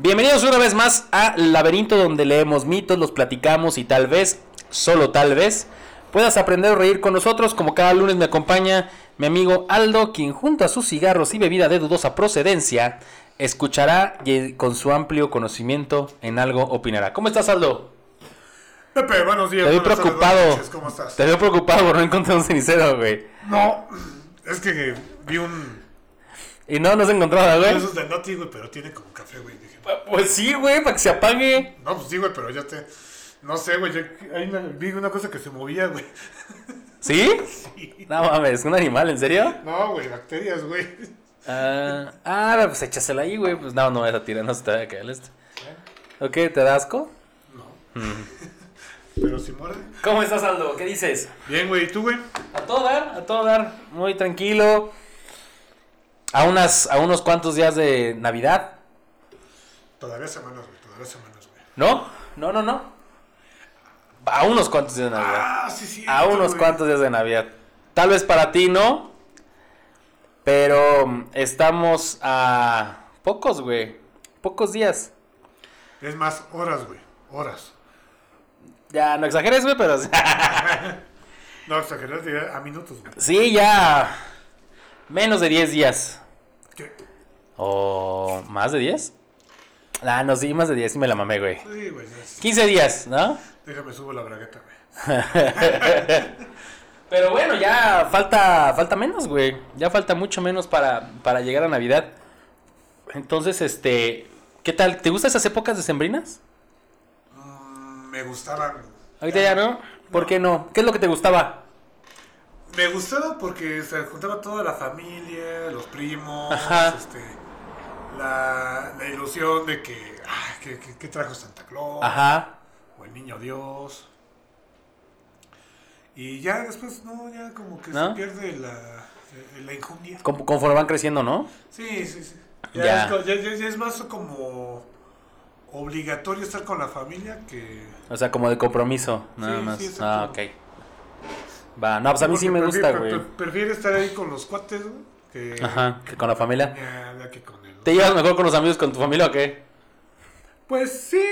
Bienvenidos una vez más a Laberinto donde leemos mitos, los platicamos y tal vez, solo tal vez, puedas aprender a reír con nosotros. Como cada lunes me acompaña mi amigo Aldo, quien junto a sus cigarros y bebida de dudosa procedencia, escuchará y con su amplio conocimiento en algo opinará. ¿Cómo estás Aldo? Pepe, buenos días. Te veo preocupado. noches, ¿Cómo estás? Te veo preocupado por no encontrar un cenicero, güey. No, es que vi un. Y no, no has encontrado nada, güey. Esos de Noti, güey, pero tiene como café, güey. Pues sí, güey, para que se apague. no, pues sí, güey, pero ya te. No sé, güey. yo- Hay una, vi una cosa que se movía, güey. ¿Sí? No mames, un animal, ¿en serio? No, güey, bacterias, güey. Ah, ah, pues échasela ahí, güey. Pues no, no vas a tirar, no se te va a caer el este. Ok, ¿te da asco? No. Pero si muerde. ¿Cómo estás, Aldo? ¿Qué dices? Bien, güey, ¿y tú, güey? A todo dar, a todo dar. Muy tranquilo. A, unas, a unos cuantos días de Navidad. Todavía semanas, güey, todavía semanas, güey. ¿No? No, no, no. A unos cuantos días de Navidad. Ah, sí, sí. A unos cuantos días de Navidad. Tal vez para ti no. Pero mm, estamos a pocos, güey. Pocos días. Es más, horas, güey. Horas. Ya no exageres, güey, pero No, exageras, diría a minutos, güey. sí, ya menos de 10 días. ¿Qué? ¿O más de 10? Ah, no, sí, más de 10, sí me la mamé, güey. Sí, güey, ya es- 15 días, ¿no? Déjame subo la bragueta, güey. Pero bueno, ya falta falta menos, güey. Ya falta mucho menos para, para llegar a Navidad. Entonces, este, ¿qué tal? ¿Te gustan esas épocas decembrinas? Mm, me gustaban. Ahorita ya no. ¿Por qué no? ¿Qué es lo que te gustaba? Me gustaba porque se juntaba toda la familia, los primos, Ajá. este, la, la ilusión de que, ah, que, que- que trajo Santa Claus, Ajá. o el Niño Dios. Y ya después, no, ya como que ¿No? se pierde la, eh, la injundia. Conforme van creciendo, ¿no? Sí, sí, sí. Ya, Ya. Es, co- ya- ya- ya es más como obligatorio estar con la familia que... O sea, como de compromiso, nada Sí, más. sí, ah, ok. Va, no, pues a mí sí me gusta, güey. pre- Prefiero estar ahí con los cuates, güey, que... Ajá, que con la familia. Ya, ya que con. ¿Te llevas mejor con los amigos con tu familia o qué? Pues sí,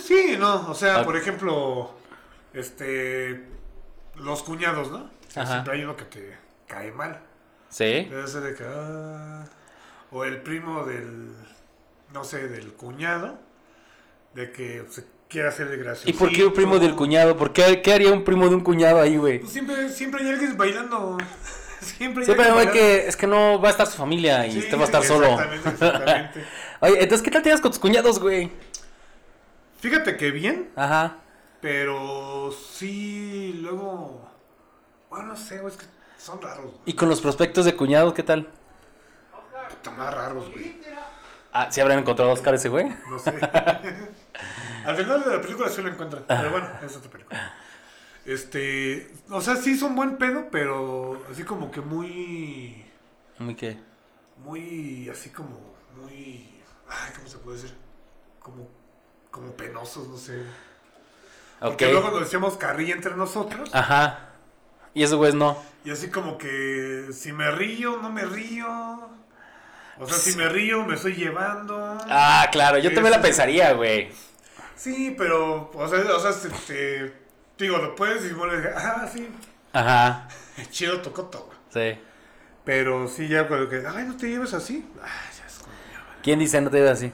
sí, ¿no? O sea, Ah. por ejemplo, este, los cuñados, ¿no? O sea, Ajá. siempre hay uno que te cae mal. Sí. Debe ser de que, ah, o el primo del, no sé, del cuñado, de que se quiere hacer de gracioso. ¿Y por qué un primo del cuñado? ¿Por qué, qué haría un primo de un cuñado ahí, güey? Pues siempre, siempre hay alguien bailando. Siempre Siempre que es que no va a estar su familia y Sí, usted va a estar solo. Exactamente, exactamente. Oye, entonces, ¿qué tal te llevas con tus cuñados, güey? Fíjate que bien, Ajá. pero sí, luego, bueno, no sé, güey, es que son raros. güey. ¿Y con los prospectos de cuñados, qué tal? Están más raros, güey. Ah, ¿sí habrán encontrado a Oscar ese güey? No sé. Al final de la película sí lo encuentran. Pero bueno, es otra película. Este. O sea, sí son buen pedo, pero así como que muy. Muy qué. Muy. Así como. Muy. Ay, ¿cómo se puede decir? Como. Como penosos, no sé. Porque luego nos decíamos carrilla entre nosotros. Ajá. Y esos güeyes no. Y así como que. Si me río, no me río. O sea, si me río, me estoy llevando. Ah, claro, yo también la sí, pensaría, güey. Sí, pero, o sea, o sea, se- te- digo, lo puedes y bueno, ah, sí, Ajá. chido tocoto, güey. Sí. Pero sí, ya cuando que, ay, no te lleves así. Ah, ya es como, ya vale. ¿Quién dice no te llevas así?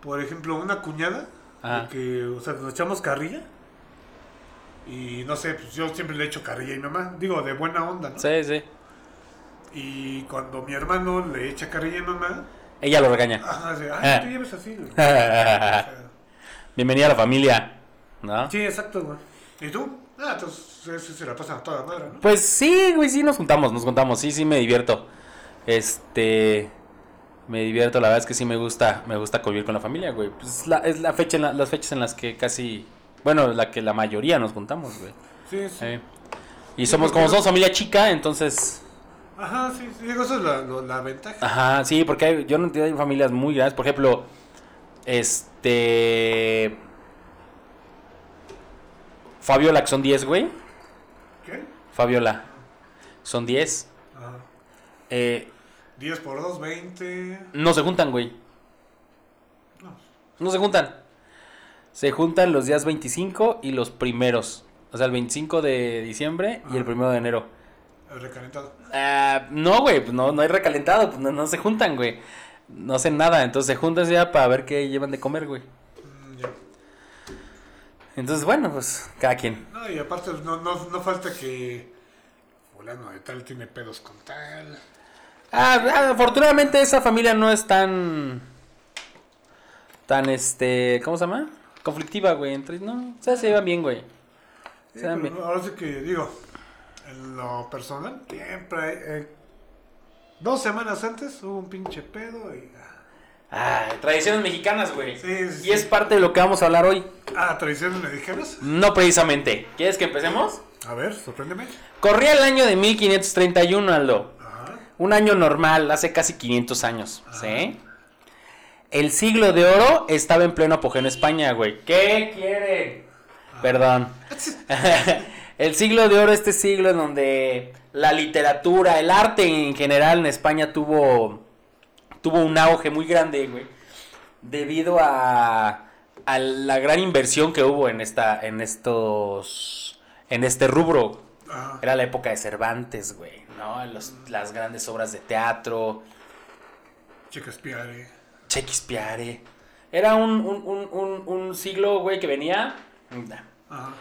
Por ejemplo, una cuñada, Ajá. de que, o sea, nos echamos carrilla. Y no sé, pues yo siempre le echo carrilla a mi mamá, digo, de buena onda, ¿no? Sí, sí. Y cuando mi hermano le echa carrilla a mi mamá, Ella lo regaña. ajá, dice, Ah. ay, no te lleves así, Bienvenida a la familia. ¿No? Sí, exacto, güey. ¿Y tú? Ah, entonces eso se la pasan a toda madre, ¿no? Pues sí, güey, sí nos juntamos, nos juntamos, sí, sí me divierto. Este me divierto, la verdad es que sí me gusta, me gusta convivir con la familia, güey. Pues es la, es la fecha en la- las fechas en las que casi, bueno, la que la mayoría nos juntamos, güey. Sí, sí. Sí. Y somos como somos familia chica, entonces, Ajá, sí, sí, digo, esa es la, ventaja. ajá, sí, porque hay- yo no entiendo hay familias muy grandes, por ejemplo, este Fabiola, que son 10, güey. ¿Qué? Fabiola, son 10. Ajá. Eh, 10 por 2, 20. no se juntan, güey. No, No se juntan. Se juntan los días 25 y los primeros. O sea, el 25 de diciembre y el Ajá. primero de enero. El recalentado. Ah, no, güey, pues no, no hay recalentado, pues no, no se juntan, güey. No hacen nada, entonces se juntan ya para ver qué llevan de comer, güey. Entonces, bueno, pues cada quien. No, y aparte no, no, no falta que fulano de tal tiene pedos con tal. Ah, ah, afortunadamente esa familia no es tan. tan este. ¿Cómo se llama? Conflictiva, güey. Entre, no, o sea, se llevan bien, güey. Sí, Se llevan pero bien. ahora sí que digo, en lo personal, siempre hay... eh, dos semanas antes hubo un pinche pedo y... Ah, tradiciones mexicanas, güey. Sí, sí, Y es parte de lo que vamos a hablar hoy. Ah, tradiciones mexicanas. No precisamente. ¿Quieres que empecemos? A ver, sorpréndeme. Corría el año de 1531, Aldo. Ajá. Un año normal, hace casi 500 años, ¿sí? El siglo de oro estaba en pleno apogeo en España, güey. ¿Qué quieren? Perdón. el siglo de oro, este siglo en donde la literatura, el arte en general en España tuvo, tuvo un auge muy grande, güey. Debido a, a la gran inversión que hubo en esta, en estos, en este rubro. Ajá. Era la época de Cervantes, güey, ¿no? Los- las grandes obras de teatro, Shakespeare. Shakespeare. Era un, un, un, un, un siglo, güey, que venía... Ajá.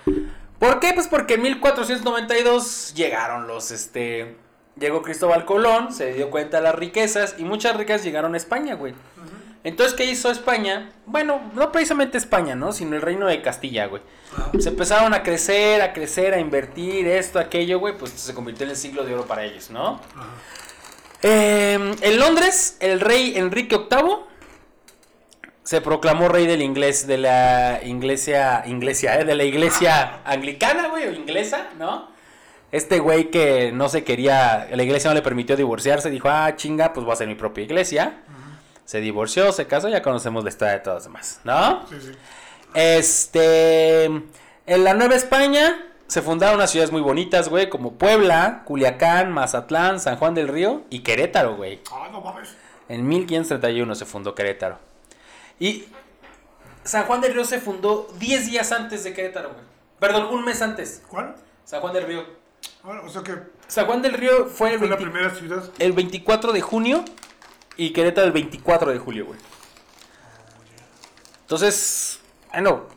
¿Por qué? Pues porque en 1492 llegaron los, este... Llegó Cristóbal Colón, se dio cuenta de las riquezas y muchas riquezas llegaron a España, güey. Entonces, ¿qué hizo España? Bueno, no precisamente España, ¿no? Sino el reino de Castilla, güey. Ajá. Se empezaron a crecer, a crecer, a invertir, esto, aquello, güey, pues se convirtió en el siglo de oro para ellos, ¿no? Eh, en Londres, el rey Enrique VIII se proclamó rey del inglés, de la iglesia, iglesia, eh, de la iglesia anglicana, güey, o inglesa, ¿no? Este güey que no se quería, la iglesia no le permitió divorciarse, dijo, ah, chinga, pues voy a hacer mi propia iglesia. Se divorció, se casó, ya conocemos la historia de todos los demás, ¿no? Sí, sí. Este. En la Nueva España se fundaron unas ciudades muy bonitas, güey, como Puebla, Culiacán, Mazatlán, San Juan del Río y Querétaro, güey. Ah, no mames. En 1531 se fundó Querétaro. Y San Juan del Río se fundó 10 días antes de Querétaro, güey. Perdón, un mes antes. ¿Cuál? San Juan del Río. Ahora, o sea que San Juan del Río fue el, fue la 20 primera ciudad. el 24 de junio y Querétaro el 24 de julio, güey. Entonces, bueno,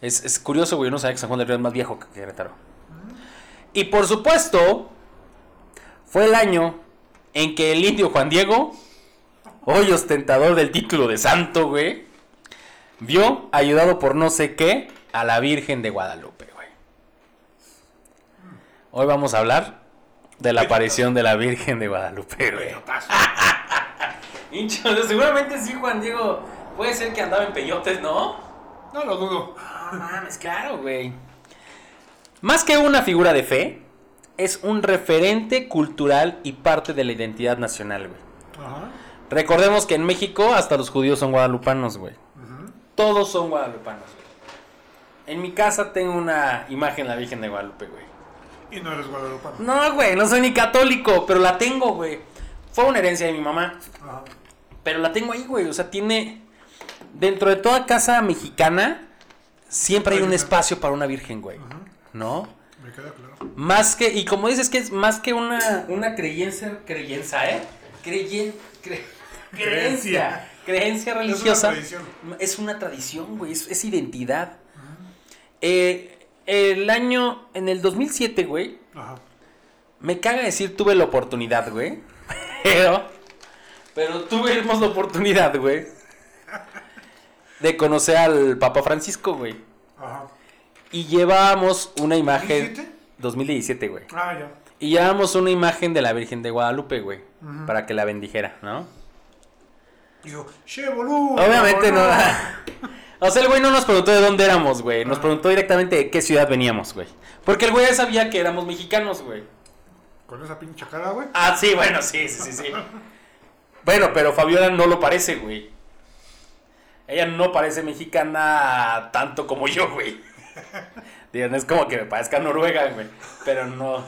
es, es curioso, güey, yo no sabía que San Juan del Río es más viejo que Querétaro. Y por supuesto, fue el año en que el indio Juan Diego, hoy ostentador del título de santo, güey, vio, ayudado por no sé qué, a la Virgen de Guadalupe. Hoy vamos a hablar de la aparición de la Virgen de Guadalupe, güey. Hincho, seguramente sí, Juan Diego. Puede ser que andaba en peyotes, ¿no? No lo dudo. No mames, claro, güey. Más que una figura de fe, es un referente cultural y parte de la identidad nacional, güey. Ajá. Recordemos que en México hasta los judíos son guadalupanos, güey. Todos son guadalupanos, güey. En mi casa tengo una imagen de la Virgen de Guadalupe, güey. Y no eres guadalupano. No, güey, no soy ni católico, pero la tengo, güey. Fue una herencia de mi mamá. Ajá. Pero la tengo ahí, güey. O sea, tiene. Dentro de toda casa mexicana, siempre hay un espacio para una virgen, güey. ¿No? Me queda claro. Más que. Y como dices que es más que una, una creencia. Creencia, ¿eh? Creyen, cre- creencia. Creencia religiosa. tradición. Es una tradición, güey. Es, es identidad. Eh, el año. En el 2007, güey. Ajá. Me caga decir tuve la oportunidad, güey. Pero, pero tuvimos la oportunidad, güey. De conocer al Papa Francisco, güey. Ajá. Y llevábamos una imagen. ¿2017? 2017, güey. Ah, ya. Y llevábamos una imagen de la Virgen de Guadalupe, güey. Para que la bendijera, ¿no? Digo, che, boludo. Obviamente no. boludo". O sea, el güey no nos preguntó de dónde éramos, güey. Nos Ah. preguntó directamente de qué ciudad veníamos, güey. Porque el güey ya sabía que éramos mexicanos, güey. Con esa pinche cara, güey. Ah, sí, bueno, sí, sí, sí, sí. Bueno, pero Fabiola no lo parece, güey. Ella no parece mexicana tanto como yo, güey. Digo, no es como que me parezca noruega, güey. Pero no.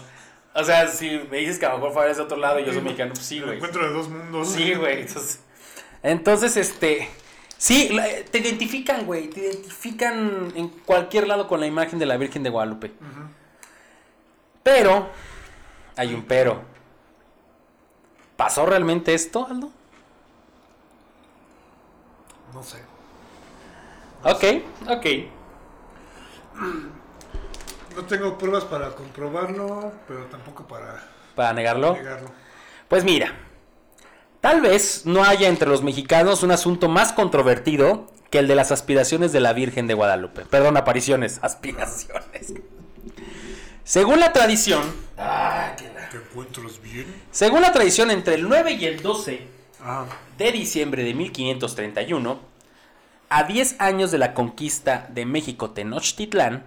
O sea, si me dices que a lo mejor Fabiola es de otro lado y yo soy mexicano, pues sí, güey. encuentro de dos mundos. Sí, güey. Entonces, entonces, este. Sí, la- te identifican, güey. Te identifican en cualquier lado con la imagen de la Virgen de Guadalupe. Pero, hay un pero. ¿Pasó realmente esto, Aldo? No sé. Ok, ok. No tengo pruebas para comprobarlo, pero tampoco para Para negarlo. negarlo. Pues mira, tal vez no haya entre los mexicanos un asunto más controvertido que el de las aspiraciones de la Virgen de Guadalupe. Perdón, apariciones, aspiraciones. Según la tradición, ¿Te encuentras bien? según la tradición entre el 9 y el 12 Ah, de diciembre de 1531, a 10 años de la conquista de México Tenochtitlán,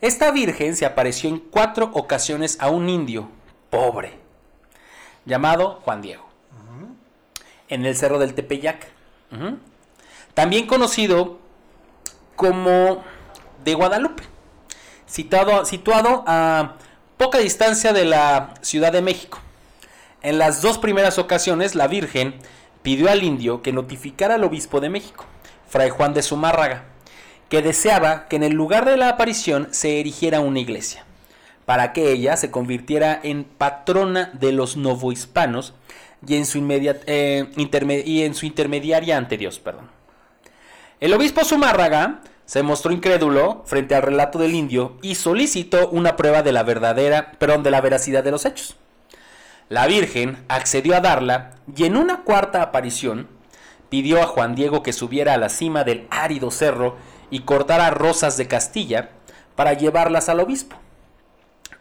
esta virgen se apareció en cuatro ocasiones a un indio pobre, llamado Juan Diego, en el cerro del Tepeyac, también conocido como de Guadalupe, situado, situado a poca distancia de la Ciudad de México. En las dos primeras ocasiones, la Virgen pidió al indio que notificara al obispo de México, Fray Juan de Zumárraga, que deseaba que en el lugar de la aparición se erigiera una iglesia, para que ella se convirtiera en patrona de los novohispanos y en su, eh, y en su intermediaria ante Dios. Perdón. El obispo Zumárraga se mostró incrédulo frente al relato del indio y solicitó una prueba de la verdadera, perdón, de la veracidad de los hechos. La Virgen accedió a darla y en una cuarta aparición pidió a Juan Diego que subiera a la cima del árido cerro y cortara rosas de Castilla para llevarlas al obispo.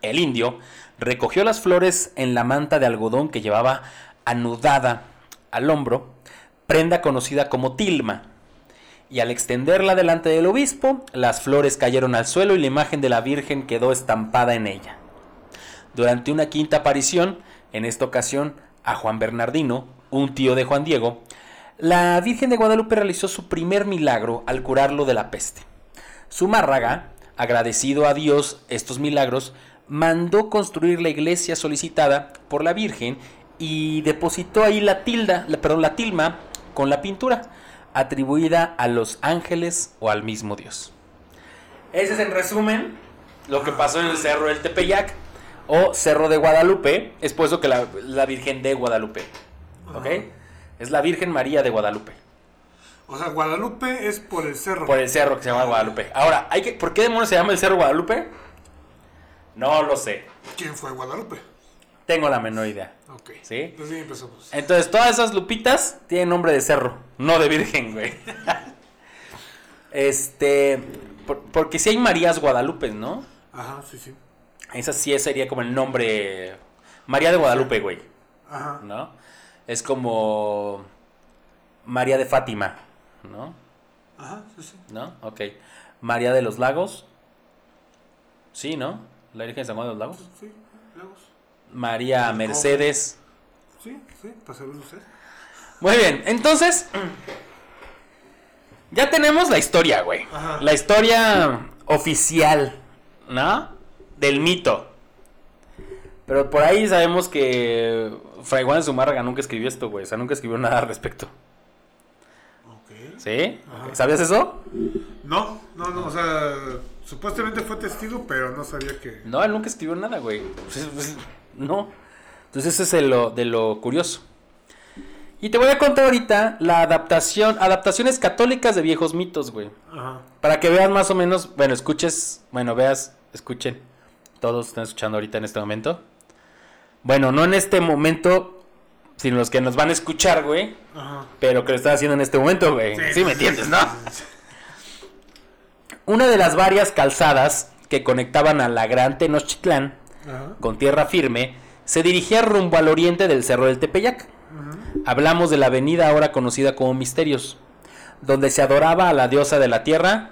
El indio recogió las flores en la manta de algodón que llevaba anudada al hombro, prenda conocida como tilma, y al extenderla delante del obispo, las flores cayeron al suelo y la imagen de la Virgen quedó estampada en ella. Durante una quinta aparición, en esta ocasión a Juan Bernardino, un tío de Juan Diego, la Virgen de Guadalupe realizó su primer milagro al curarlo de la peste. Zumárraga, agradecido a Dios estos milagros, mandó construir la iglesia solicitada por la Virgen y depositó ahí la tilda, la- perdón, la tilma con la pintura, atribuida a los ángeles o al mismo Dios. Ese es en resumen lo que pasó en el Cerro del Tepeyac o Cerro de Guadalupe. Es por eso que la, la Virgen de Guadalupe. ¿Ok? Es la Virgen María de Guadalupe. o sea, Guadalupe es por el cerro. Por el cerro que se llama Guadalupe. Ahora, hay que, ¿por qué demonios se llama el Cerro Guadalupe? No lo sé. ¿Quién fue Guadalupe? Tengo la menor idea. Ok. ¿Sí? Pues sí, empezamos. Entonces, todas esas lupitas tienen nombre de cerro, no de virgen, güey. este. por- porque si hay Marías Guadalupe, ¿no? Ajá, sí, sí. Esa sí sería como el nombre. María de Guadalupe, güey. Ajá. ¿No? Es como. María de Fátima, ¿no? Ajá, sí, sí. ¿No? Ok. María de los Lagos. Sí, ¿no? La Virgen de San Juan de los Lagos. Sí, Lagos. María Mercedes. Sí, sí, para saber usted. Muy bien, entonces. Ya tenemos la historia, güey. Ajá. La historia oficial, ¿no? Del mito. Pero por ahí sabemos que Fray Juan de Zumárraga nunca escribió esto, güey. O sea, nunca escribió nada al respecto. Ok. ¿Sí? Ajá. ¿Sabías eso? No, no, no, o sea, supuestamente fue testigo, pero no sabía que... No, él nunca escribió nada, güey. No. Entonces eso es de lo, de lo curioso. Y te voy a contar ahorita la adaptación, adaptaciones católicas de viejos mitos, güey. Ajá. Para que vean más o menos, bueno, escuches, bueno, veas, escuchen. Todos están escuchando ahorita en este momento. Bueno, no en este momento, sino los que nos van a escuchar, güey. Ajá. Pero que lo están haciendo en este momento, güey. Sí, me entiendes, ¿no? sí. Una de las varias calzadas que conectaban a la Gran Tenochtitlán Ajá. con tierra firme se dirigía rumbo al oriente del Cerro del Tepeyac. Hablamos de la avenida ahora conocida como Misterios, donde se adoraba a la diosa de la tierra.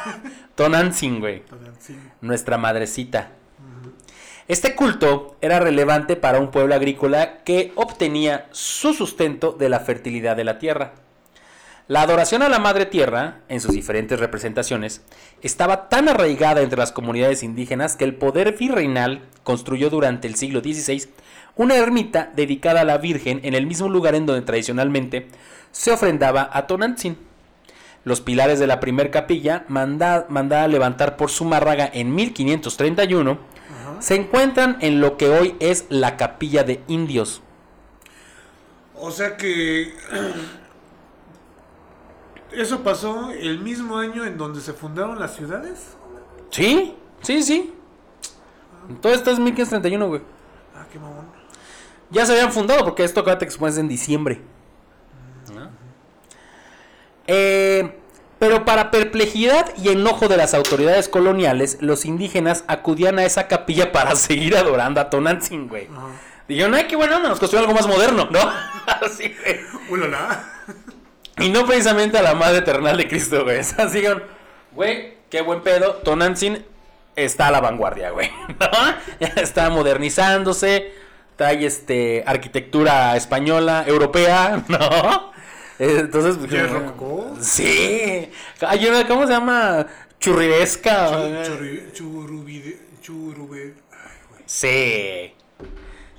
Tonantzin, güey. Nuestra madrecita. Este culto era relevante para un pueblo agrícola que obtenía su sustento de la fertilidad de la tierra. La adoración a la Madre Tierra, en sus diferentes representaciones, estaba tan arraigada entre las comunidades indígenas que el poder virreinal construyó durante el siglo XVI una ermita dedicada a la Virgen en el mismo lugar en donde tradicionalmente se ofrendaba a Tonantzin. Los pilares de la primer capilla, manda- mandada a levantar por Zumárraga en 1531, se encuentran en lo que hoy es la capilla de indios. O sea que eso pasó el mismo año en donde se fundaron las ciudades. ¿Sí? Sí, sí. Todo esto es 1531, güey. Ah, qué mamón. Ya se habían fundado porque esto acuérdate que se pone en diciembre. ¿No? Eh, pero para perplejidad y enojo de las autoridades coloniales, los indígenas acudían a esa capilla para seguir adorando a Tonantzin, güey. Dijeron, ay, qué bueno, nos construyeron algo más moderno, ¿no? Así, güey. Y no precisamente a la madre eternal de Cristo, güey. O sea, digan, güey, qué buen pedo. Tonantzin está a la vanguardia, güey. ¿No? Ya está modernizándose. Trae este arquitectura española, europea, ¿no? Entonces, pues, ¿Ya como-? Sí. Hay una, ¿cómo se llama? Churriesca. Churri- Churubide. Churube. Ay, güey. Sí.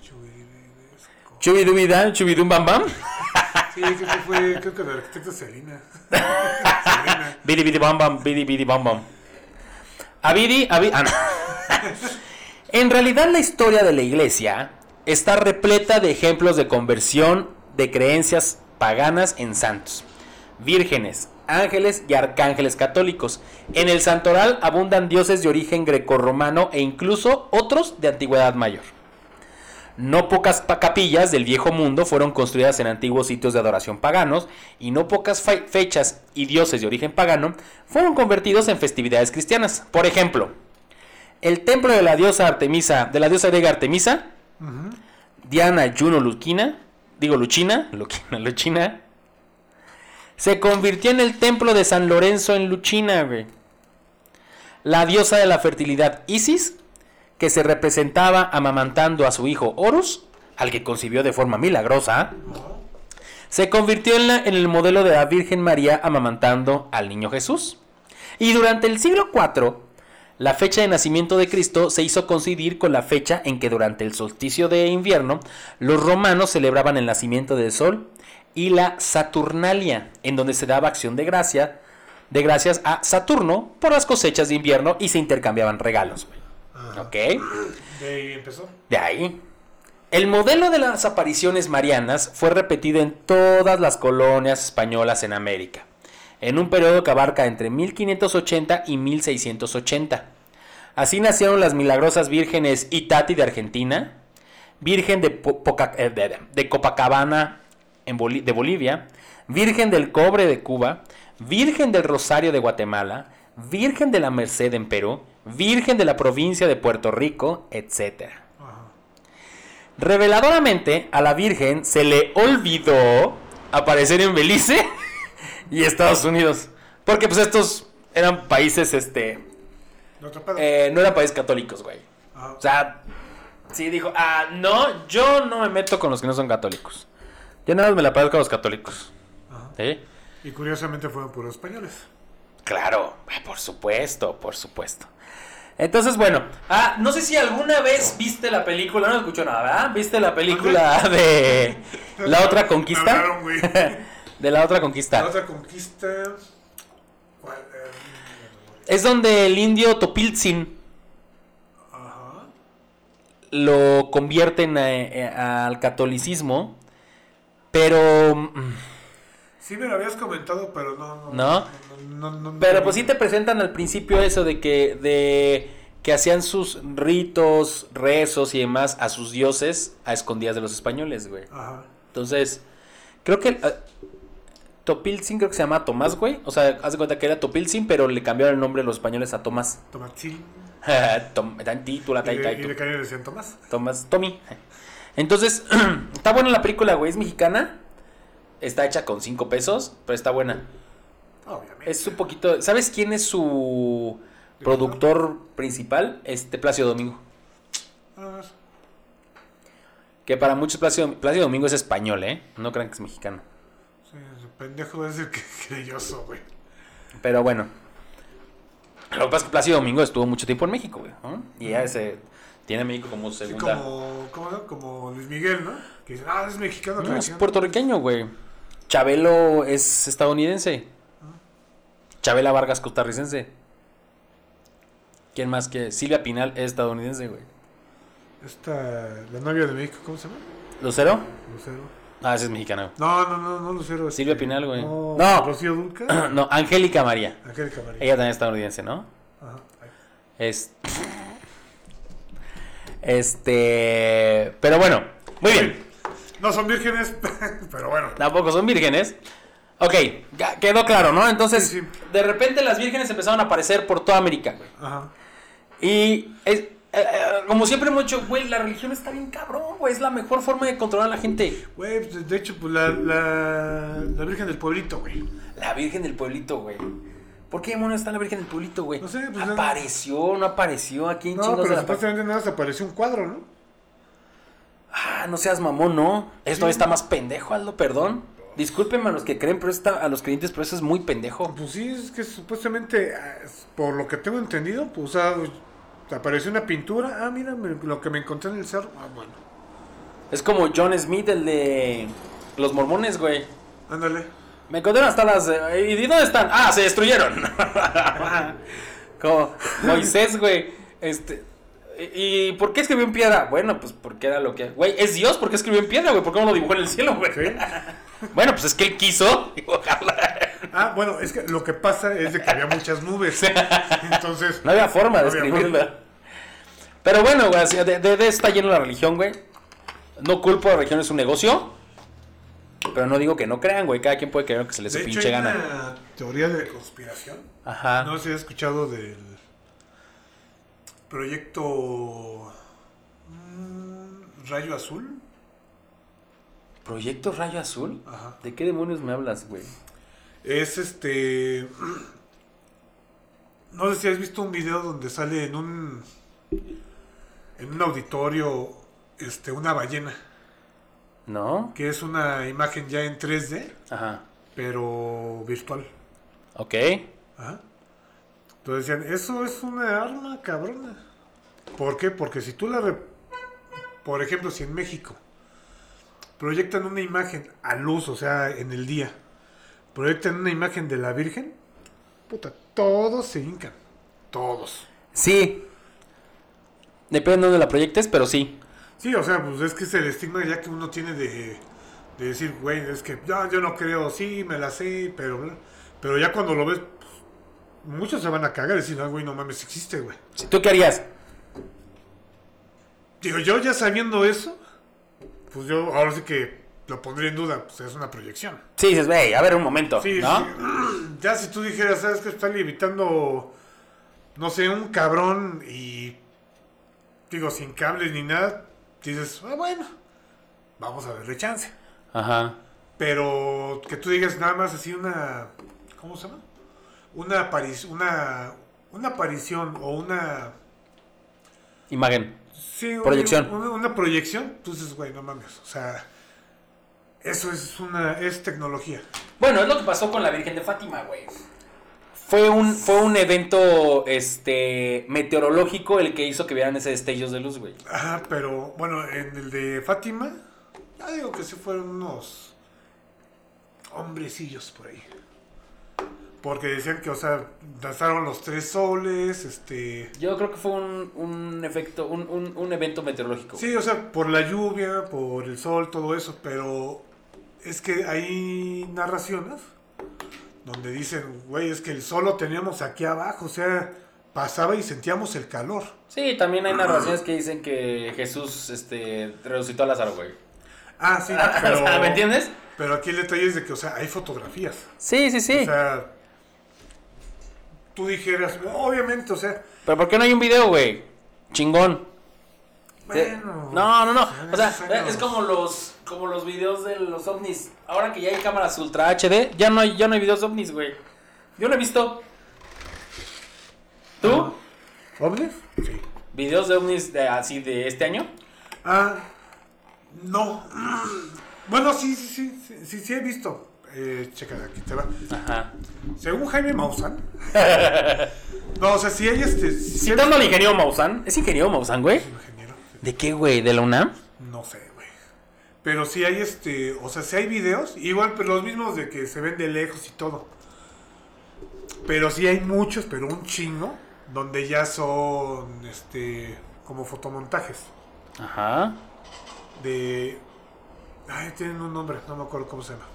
Churubidesco. Chubidubidan, chubidum bam bam. Sí, que fue. El arquitecto. Bidi bidi bam bam, bidi bidi bam bam. Abidi, abi- ah, no. En realidad la historia de la iglesia está repleta de ejemplos de conversión de creencias paganas en santos, vírgenes, ángeles y arcángeles católicos. En el santoral abundan dioses de origen grecorromano e incluso otros de antigüedad mayor. No pocas capillas del viejo mundo fueron construidas en antiguos sitios de adoración paganos y no pocas fe- fechas y dioses de origen pagano fueron convertidos en festividades cristianas. Por ejemplo, el templo de la diosa Artemisa, de la diosa griega Artemisa. Diana Juno Luquina, digo Luchina, Luquina, Luchina, se convirtió en el templo de San Lorenzo en Luchina, güey. La diosa de la fertilidad Isis, que se representaba amamantando a su hijo Horus, al que concibió de forma milagrosa, se convirtió en, la- en el modelo de la Virgen María amamantando al niño Jesús. Y durante el siglo IV, la fecha de nacimiento de Cristo se hizo coincidir con la fecha en que durante el solsticio de invierno los romanos celebraban el nacimiento del sol y la Saturnalia, en donde se daba acción de gracia, de gracias a Saturno por las cosechas de invierno y se intercambiaban regalos. ¿Ok? De ahí empezó. De ahí. El modelo de las apariciones marianas fue repetido en todas las colonias españolas en América, en un periodo que abarca entre 1580 y 1680. Así nacieron las milagrosas vírgenes Itati de Argentina, Virgen de, Po- Poca- eh, de- de Copacabana en Boli- de Bolivia, Virgen del Cobre de Cuba, Virgen del Rosario de Guatemala, Virgen de la Merced en Perú, Virgen de la provincia de Puerto Rico, etc. Ajá. Reveladoramente a la Virgen se le olvidó aparecer en Belice y Estados Unidos. Porque pues estos eran países, este, eh, no eran países católicos, güey. Ajá. O sea, sí dijo, ah, no, yo no me meto con los que no son católicos. Yo nada más me la pago con los católicos. Ajá. ¿Sí? Y curiosamente fueron puros españoles. Claro, ah, por supuesto, por supuesto. Entonces, bueno, ah, no sé si alguna vez viste la película, no escucho nada, ¿verdad? ¿Viste la película de La Otra Conquista? hablaron, güey. De La Otra La Conquista. otra conquista. ¿Cuál? Eh, Es donde el indio Topiltzin Ajá. lo convierten eh, al catolicismo, pero... Sí me lo habías comentado, pero no. ¿No? No, no, no- no- Pero pues sí te presentan al principio eso de que de que hacían sus ritos, rezos y demás a sus dioses a escondidas de los españoles, güey. Ajá. Entonces, creo que eh, Topilzin creo que se llama Tomás, güey. O sea, haz de cuenta que era Topilzin, pero le cambiaron el nombre los españoles a Tomás. Tomatzin. Tom, titula, Y tai, de, tai, de Tomás. Tomás, Tommy. Entonces, está buena la película, güey. Es mexicana. Está hecha con 5 pesos, pero está buena. Obviamente. Es un poquito. ¿Sabes quién es su productor principal? Este Plácido Domingo. Que para muchos Plácido, Plácido Domingo es español, ¿eh? No crean que es mexicano. Sí, ese pendejo es el que creyóso, güey. Pero bueno. Lo que pasa es que Plácido Domingo estuvo mucho tiempo en México, güey. ¿no? Y ya ese tiene a México como Sí, segunda. como, ¿cómo no? como Luis Miguel, ¿no? Que dice, ah, es mexicano. No, es tradicional". puertorriqueño, güey. Chabelo es estadounidense. Chabela Vargas costarricense. ¿Quién más que? Silvia Pinal es estadounidense, güey. Esta, la novia de México, ¿cómo se llama? ¿Lucero? Lucero. Ah, ese es mexicano. No, no, no, no Lucero. este, Silvia Pinal, güey. No. No. Rocío Dulca. no, Angélica María. Angélica María. Ella también es estadounidense, ¿no? Ajá. Es... Este... Pero bueno, muy bien. No son vírgenes, pero bueno. Tampoco son vírgenes. Ok, ya quedó claro, ¿no? Entonces, Sí, sí. de repente las vírgenes empezaron a aparecer por toda América, güey. Ajá. Y es, eh, eh, como siempre hemos dicho, güey, la religión está bien cabrón, güey. Es la mejor forma de controlar a la gente. Güey, pues, de hecho, pues la, la, la Virgen del Pueblito, güey. La Virgen del Pueblito, güey. ¿Por qué demonios está la Virgen del Pueblito, güey? No sé, pues, Apareció, no apareció. ¿A quién No, pero se supuestamente nada más apareció un cuadro, ¿no? Ah, no seas mamón, ¿no? Esto Sí. está más pendejo, Aldo, perdón. Discúlpenme a los que creen, pero está, a los creyentes, pero eso es muy pendejo. Pues sí, es que supuestamente, ah, por lo que tengo entendido, pues sea, apareció una pintura. Ah, mira me- lo que me encontré en el cerro. Ah, bueno. Es como John Smith, el de los mormones, güey. Ándale. Me encontraron hasta las... eh, ¿Y dónde están? Ah, se destruyeron. como Moisés, güey. Este... ¿Y por qué escribió en piedra? Bueno, pues porque era lo que... Güey, es Dios, ¿por qué escribió en piedra, güey? ¿Por qué no lo dibujó en el cielo, güey? Sí. Bueno, pues es que él quiso dibujarla. Ah, bueno, es que lo que pasa es de que había muchas nubes. Entonces, No había forma de había escribirla. Pero bueno, güey, de, de, de está lleno la religión, güey. No culpo a la religión, es un negocio. Pero no digo que no crean, güey. Cada quien puede creer lo que se le de dé hecho, pinche hay gana. una teoría de conspiración. Ajá. No sé si has escuchado del proyecto mm, Rayo Azul. ¿Proyecto Rayo Azul? Ajá. ¿De qué demonios me hablas, güey? Es este. No sé si has visto un video donde sale en un. En un auditorio. Este, una ballena. ¿No? Que es una imagen ya en 3D, Ajá. pero virtual. Ok. Ajá. Entonces decían, eso es una arma cabrona. ¿Por qué? Porque si tú la... re- Por ejemplo, si en México proyectan una imagen a luz, o sea, en el día, proyectan una imagen de la Virgen, puta, todos se hincan. Todos. Sí. Depende de dónde la proyectes, pero sí. Sí, o sea, pues es que es el estigma ya que uno tiene de, de decir, güey, es que ya, yo no creo, sí, me la sé, pero... bla". Pero ya cuando lo ves, muchos se van a cagar y decir, ah, güey, no mames, existe, güey. ¿Tú qué harías? Digo, yo ya sabiendo eso, pues yo ahora sí que lo pondría en duda, pues es una proyección. Sí, dices, güey, a ver un momento, Sí, ¿no? sí. Ya si tú dijeras, ¿sabes que Están limitando, no sé, un cabrón y, digo, sin cables ni nada, dices, ah, bueno, vamos a darle chance. Ajá. Pero que tú digas nada más así una, ¿cómo se llama? Una, aparic- una, una aparición o una... Imagen. Sí, Proyección. Una, una proyección, entonces, güey, no mames. O sea, eso es una es tecnología. Bueno, es lo que pasó con la Virgen de Fátima, güey. Fue un, fue un evento este meteorológico el que hizo que vieran ese destellos de luz, güey. Ajá, pero bueno, en el de Fátima, ya digo que sí fueron unos hombrecillos por ahí. Porque decían que, o sea, danzaron los tres soles, este... Yo creo que fue un, un efecto, un, un, un evento meteorológico. Sí, o sea, por la lluvia, por el sol, todo eso, pero es que hay narraciones donde dicen, güey, es que el sol lo teníamos aquí abajo, o sea, pasaba y sentíamos el calor. Sí, también hay narraciones que dicen que Jesús este, resucitó a Lázaro, güey. Ah, sí, pero, ¿Me entiendes? pero aquí el detalle es de que, o sea, hay fotografías. Sí, sí, sí. O sea, tú dijeras, obviamente, o sea, Pero ¿por qué no hay un video, güey? Chingón. bueno. No, no, no. O sea, es como los como los videos de los ovnis. Ahora que ya hay cámaras ultra HD, ya no hay ya no hay videos de ovnis, güey. Yo no he visto. ¿Tú? ¿Ovnis? Sí. ¿Videos de ovnis de así de este año? Ah, no. Bueno, sí, sí, sí, sí, sí, sí he visto. Eh, checa, aquí te va. Ajá. Según Jaime Maussan. no, o sea, si hay este. Si Citando al ingeniero Maussan. ¿Es ingeniero Maussan, güey? Ingeniero, ¿De qué, güey? ¿De la UNAM? No sé, güey. Pero si hay este. O sea, si hay videos. Igual, pero los mismos de que se ven de lejos y todo. Pero sí hay muchos, pero un chingo. Donde ya son. Este. Como fotomontajes. Ajá. de... Ay, tienen un nombre, no me acuerdo cómo se llama.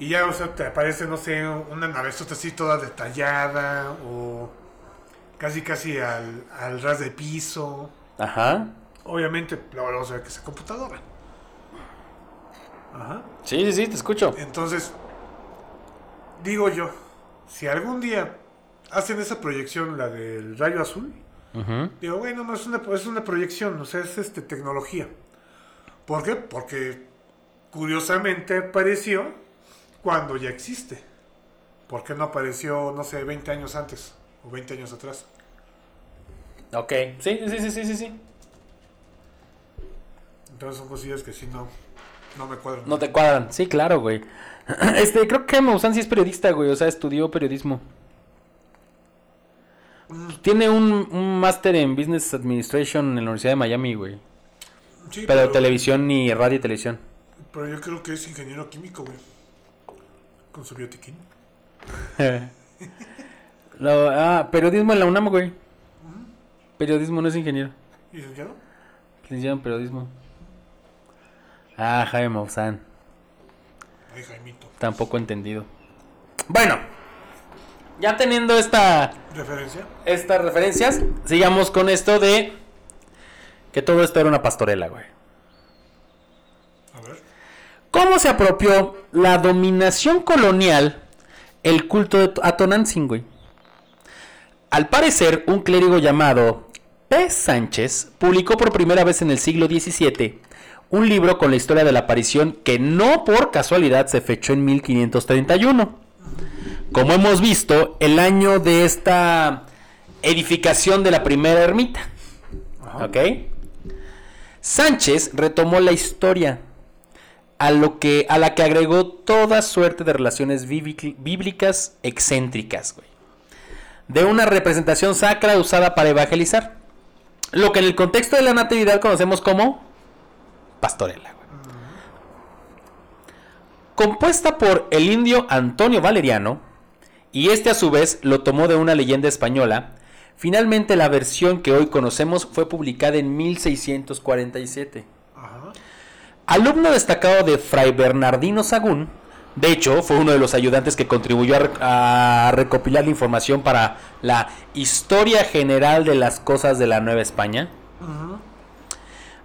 Y ya, o sea, te aparece, no sé, una navezota así toda detallada o casi casi al, al ras de piso. Ajá. Obviamente, luego vamos a ver que es computadora. Ajá. Sí, sí, sí, te escucho. Entonces, digo yo, si algún día hacen esa proyección, la del rayo azul, Ujú. Digo, bueno, no es una, es una proyección, o sea, es este, tecnología. ¿Por qué? Porque curiosamente apareció cuando ya existe. ¿Por qué no apareció, no sé, 20 años antes o 20 años atrás? Ok. Sí, sí, sí, sí, sí, sí. Entonces son cosillas que sí no, no me cuadran. No te cuadran. Sí, claro, güey. Este, creo que Maussan sí es periodista, güey. O sea, estudió periodismo. Tiene un, un máster en Business Administration en la Universidad de Miami, güey. Sí, Pero televisión y radio y televisión. pero yo creo que es ingeniero químico, güey. Con su biotiquín. Lo- ah, periodismo en la UNAM, güey. Periodismo no es ingeniero. ¿Licenciado? Licenciado en periodismo. Ah, Jaime Maussan. Ay, Jaimito. Tampoco entendido. Bueno, ya teniendo esta, ¿Referencia? estas referencias, sigamos con esto de que todo esto era una pastorela, güey. ¿Cómo se apropió la dominación colonial el culto de a Tonantzin, güey? Al parecer, un clérigo llamado P. Sánchez publicó por primera vez en el siglo XVII un libro con la historia de la aparición que no por casualidad se fechó en 1531. Como hemos visto, el año de esta edificación de la primera ermita. ¿Ok? Sánchez retomó la historia, a, lo que, a la que agregó toda suerte de relaciones bíblic- bíblicas excéntricas, güey. De una representación sacra usada para evangelizar. Lo que en el contexto de la natividad conocemos como pastorela, güey. Compuesta por el indio Antonio Valeriano, y este a su vez lo tomó de una leyenda española, finalmente la versión que hoy conocemos fue publicada en 1647. Ajá. Alumno destacado de Fray Bernardino Sagún, de hecho fue uno de los ayudantes que contribuyó a, rec- a recopilar la información para la Historia General de las Cosas de la Nueva España.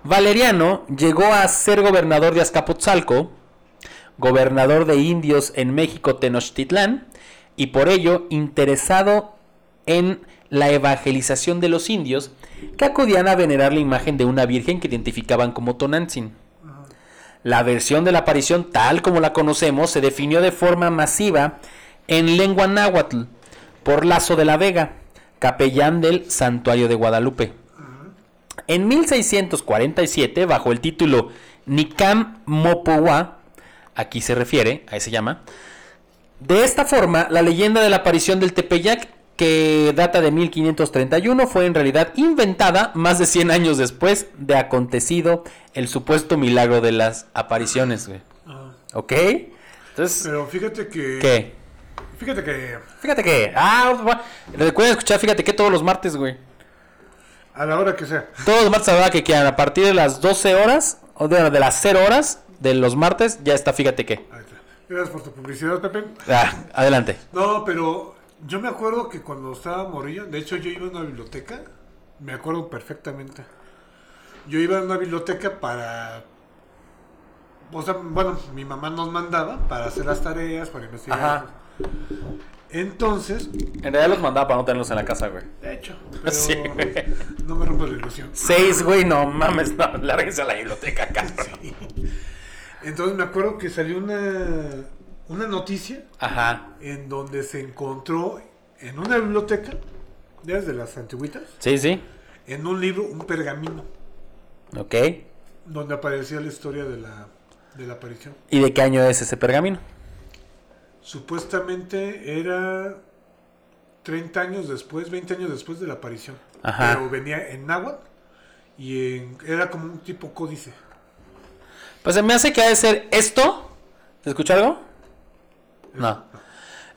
Valeriano llegó a ser gobernador de Azcapotzalco, gobernador de indios en México Tenochtitlán, y por ello interesado en la evangelización de los indios que acudían a venerar la imagen de una virgen que identificaban como Tonantzin. La versión de la aparición tal como la conocemos se definió de forma masiva en lengua náhuatl por Lazo de la Vega, capellán del Santuario de Guadalupe. En 1647, bajo el título Nicam Mopowa, aquí se refiere, ahí se llama, de esta forma, la leyenda de la aparición del Tepeyac, que data de 1531, fue en realidad inventada más de 100 años después de acontecido el supuesto milagro de las apariciones, güey. Ajá. ¿Ok? Entonces, Pero fíjate que. ¿qué? Fíjate que Fíjate que... Ah, recuerden escuchar, fíjate que todos los martes, güey. a la hora que sea. Todos los martes a la hora que quieran, a partir de las 12 horas, o de, de las 0 horas de los martes, ya está, fíjate que. Ahí está. Gracias por tu publicidad, Pepe. Ah, adelante. No, pero yo me acuerdo que cuando estaba morrillo, de hecho yo iba a una biblioteca, me acuerdo perfectamente. Yo iba a una biblioteca para... O sea, bueno, mi mamá nos mandaba para hacer las tareas, para investigar. Ajá. Entonces, En realidad los mandaba para no tenerlos en la casa, güey. de hecho, pero Sí, güey. no me rompo la ilusión. Seis, güey, no mames, no, lárguense a la biblioteca, cabrón. Entonces me acuerdo que salió una, una noticia Ajá. en donde se encontró en una biblioteca, desde las antiguitas, Sí, sí. en un libro, un pergamino, Ok. donde aparecía la historia de la, de la aparición. ¿Y de qué año es ese pergamino? Supuestamente era 30 años después, 20 años después de la aparición. Ajá. Pero venía en náhuatl y en- era como un tipo códice. Pues se me hace que ha de ser esto. ¿Se escucha algo? No.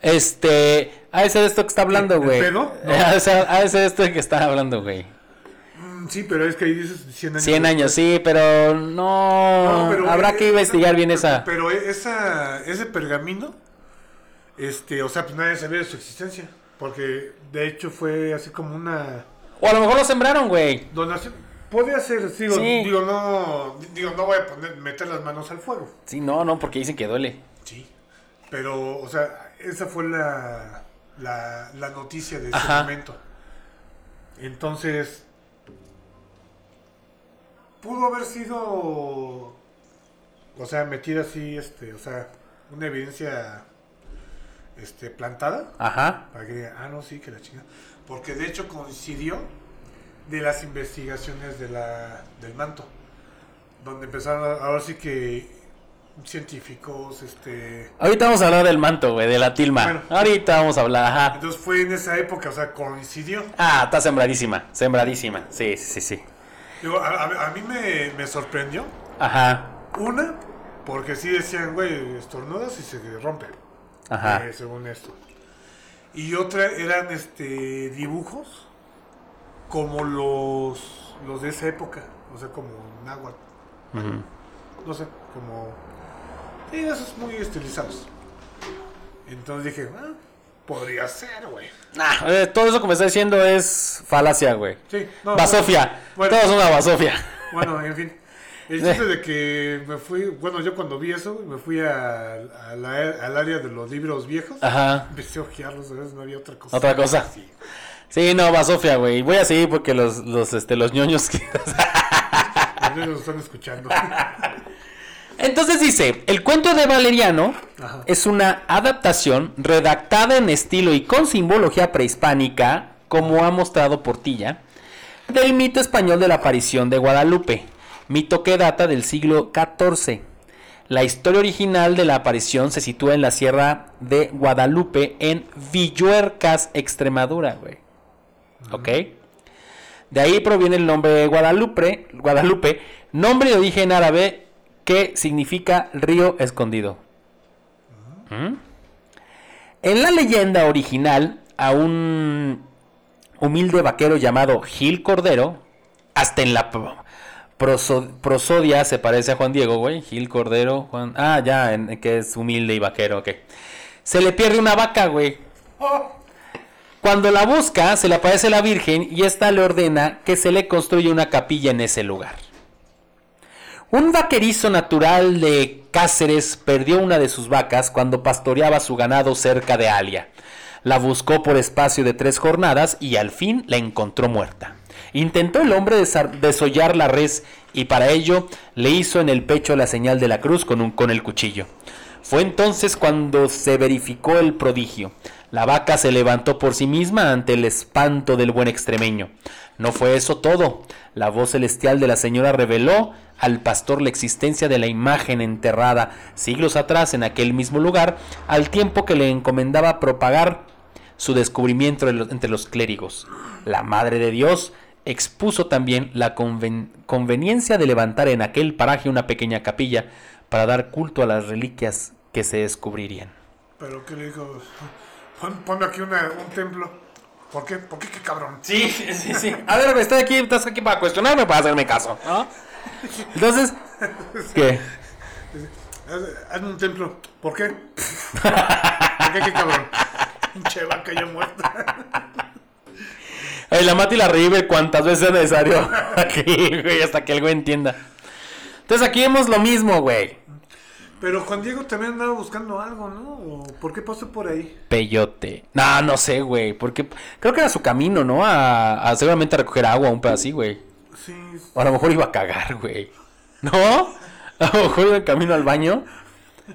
Este. Ha de ser esto que está hablando, ¿El güey. pedo? No. Ha, de ser, esto que está hablando, güey. Mm, Sí, pero es que ahí dices 100 años. 100 años, sí, pero no. No, pero Habrá eh, que investigar bien esa. Pero esa, ese pergamino, este, o sea, pues nadie sabía de su existencia. Porque de hecho fue así como una O a lo mejor lo sembraron, güey. donación. Puede ser, digo, Sí. digo, no, digo, no voy a poner, meter las manos al fuego. Sí, no, no, porque dicen que duele. Sí. Pero, o sea, esa fue la, la, la noticia de ese Ajá. momento. Entonces, pudo haber sido, o sea, metida así, este, o sea, una evidencia, este, plantada. Ajá. Para que digan, ah, no, sí, que la chinga. Porque de hecho coincidió de las investigaciones de la, del manto. Donde empezaron, a- ahora sí que científicos, este... Ahorita vamos a hablar del manto, güey, de la tilma. Bueno. Ahorita vamos a hablar, ajá. Entonces fue en esa época, o sea, coincidió. Ah, está sembradísima, sembradísima. Sí, sí, sí. Digo, a, a- a mí me, me sorprendió. Ajá, Una, porque sí decían, güey, estornudas y se rompe. ajá. eh, según esto. Y otra eran este dibujos como los, los de esa época. O sea, como náhuatl. Ujú. No sé, como... Sí, esos muy estilizados. Entonces dije, ah, podría ser, güey. Nah, eh, todo eso que me está diciendo es falacia, güey. Sí, no, Basofia. bueno. Todo es una basofia. Bueno, en fin. El chiste de que me fui, bueno, yo cuando vi eso, me fui a, a la- al área de los libros viejos. Ajá. Empecé a ojearlos, a veces no había otra cosa. Otra cosa. Sí. Sí, no, basofia, güey. Voy a seguir porque los, los, este, los ñoños. que- nos están escuchando. Entonces dice, el cuento de Valeriano Ajá. es una adaptación redactada en estilo y con simbología prehispánica, como ha mostrado Portilla, del mito español de la aparición de Guadalupe, mito que data del siglo XIV. La historia original de la aparición se sitúa en la sierra de Guadalupe, en Villuercas, Extremadura, güey. ¿Ok? De ahí proviene el nombre de Guadalupe, Guadalupe, nombre de origen árabe que significa río escondido. ¿Mm? En la leyenda original, a un humilde vaquero llamado Gil Cordero, hasta en la pro- proso- prosodia se parece a Juan Diego, güey. Gil Cordero, Juan. Ah, ya, en- que es humilde y vaquero, ok. Se le pierde una vaca, güey. Cuando la busca, se le aparece la Virgen y ésta le ordena que se le construya una capilla en ese lugar. Un vaquerizo natural de Cáceres perdió una de sus vacas cuando pastoreaba su ganado cerca de Alia. La buscó por espacio de tres jornadas y al fin la encontró muerta. Intentó el hombre desollar la res y para ello le hizo en el pecho la señal de la cruz con, un, con el cuchillo. Fue entonces cuando se verificó el prodigio. La vaca se levantó por sí misma ante el espanto del buen extremeño. No fue eso todo. La voz celestial de la señora reveló al pastor la existencia de la imagen enterrada siglos atrás en aquel mismo lugar, al tiempo que le encomendaba propagar su descubrimiento entre los clérigos. La Madre de Dios expuso también la conven- conveniencia de levantar en aquel paraje una pequeña capilla para dar culto a las reliquias que se descubrirían. Pero ¿qué? Pon, ponme aquí una, un templo. ¿Por qué? ¿Por qué qué cabrón? Sí, sí, sí. A ver, estoy aquí, estás aquí para cuestionarme, para hacerme caso. ¿no? Entonces, ¿qué? Haz- Hazme un templo. ¿Por qué? ¿Por qué qué cabrón? Pinche vaca ya muerta. Eh, la mata y la revive cuantas veces sea necesario. Aquí, güey, hasta que el güey entienda. Entonces aquí vemos lo mismo, güey. Pero Juan Diego también andaba buscando algo, ¿no? ¿O ¿Por qué pasó por ahí? Peyote. No, no sé, güey. Porque creo que era su camino, ¿no? A, a seguramente a recoger agua, un pedacito, güey. Sí, O a lo mejor iba a cagar, güey. ¿No? A lo mejor iba en camino al baño.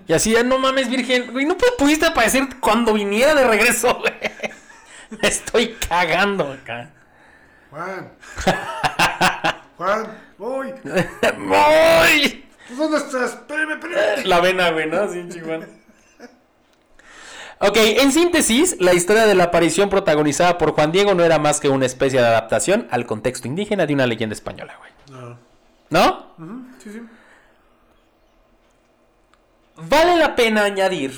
Y así, ya no mames, virgen. Güey, no pu- pudiste aparecer cuando viniera de regreso, güey. Estoy cagando acá. Juan. Juan, voy. ¡Voy! Pues, ¿Dónde estás? Espérame, espérame. La vena, güey, ¿no? Así, chingón. Ok, en síntesis, la historia de la aparición protagonizada por Juan Diego no era más que una especie de adaptación al contexto indígena de una leyenda española, güey. No. ¿No? Ujú, Sí, sí. Vale la pena añadir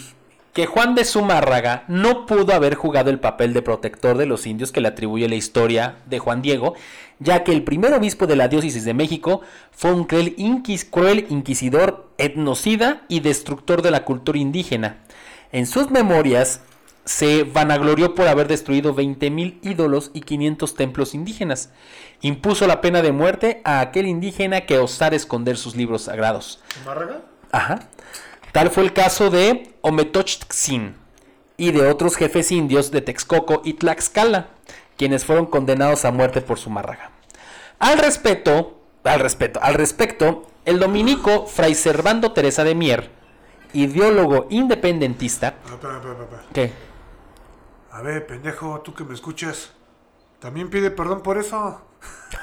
que Juan de Zumárraga no pudo haber jugado el papel de protector de los indios que le atribuye la historia de Juan Diego, ya que el primer obispo de la diócesis de México fue un cruel, inquis- cruel inquisidor, etnocida y destructor de la cultura indígena. En sus memorias se vanaglorió por haber destruido 20.000 ídolos y 500 templos indígenas. Impuso la pena de muerte a aquel indígena que osara esconder sus libros sagrados. ¿Zumárraga? Ajá. Tal fue el caso de Ometochtzin y de otros jefes indios de Texcoco y Tlaxcala, quienes fueron condenados a muerte por su márraga. Al respeto, al respeto, al respecto, el dominico Fray Servando Teresa de Mier, ideólogo independentista, Ah. ¿qué? A ver, pendejo, tú que me escuchas. ¿También pide perdón por eso?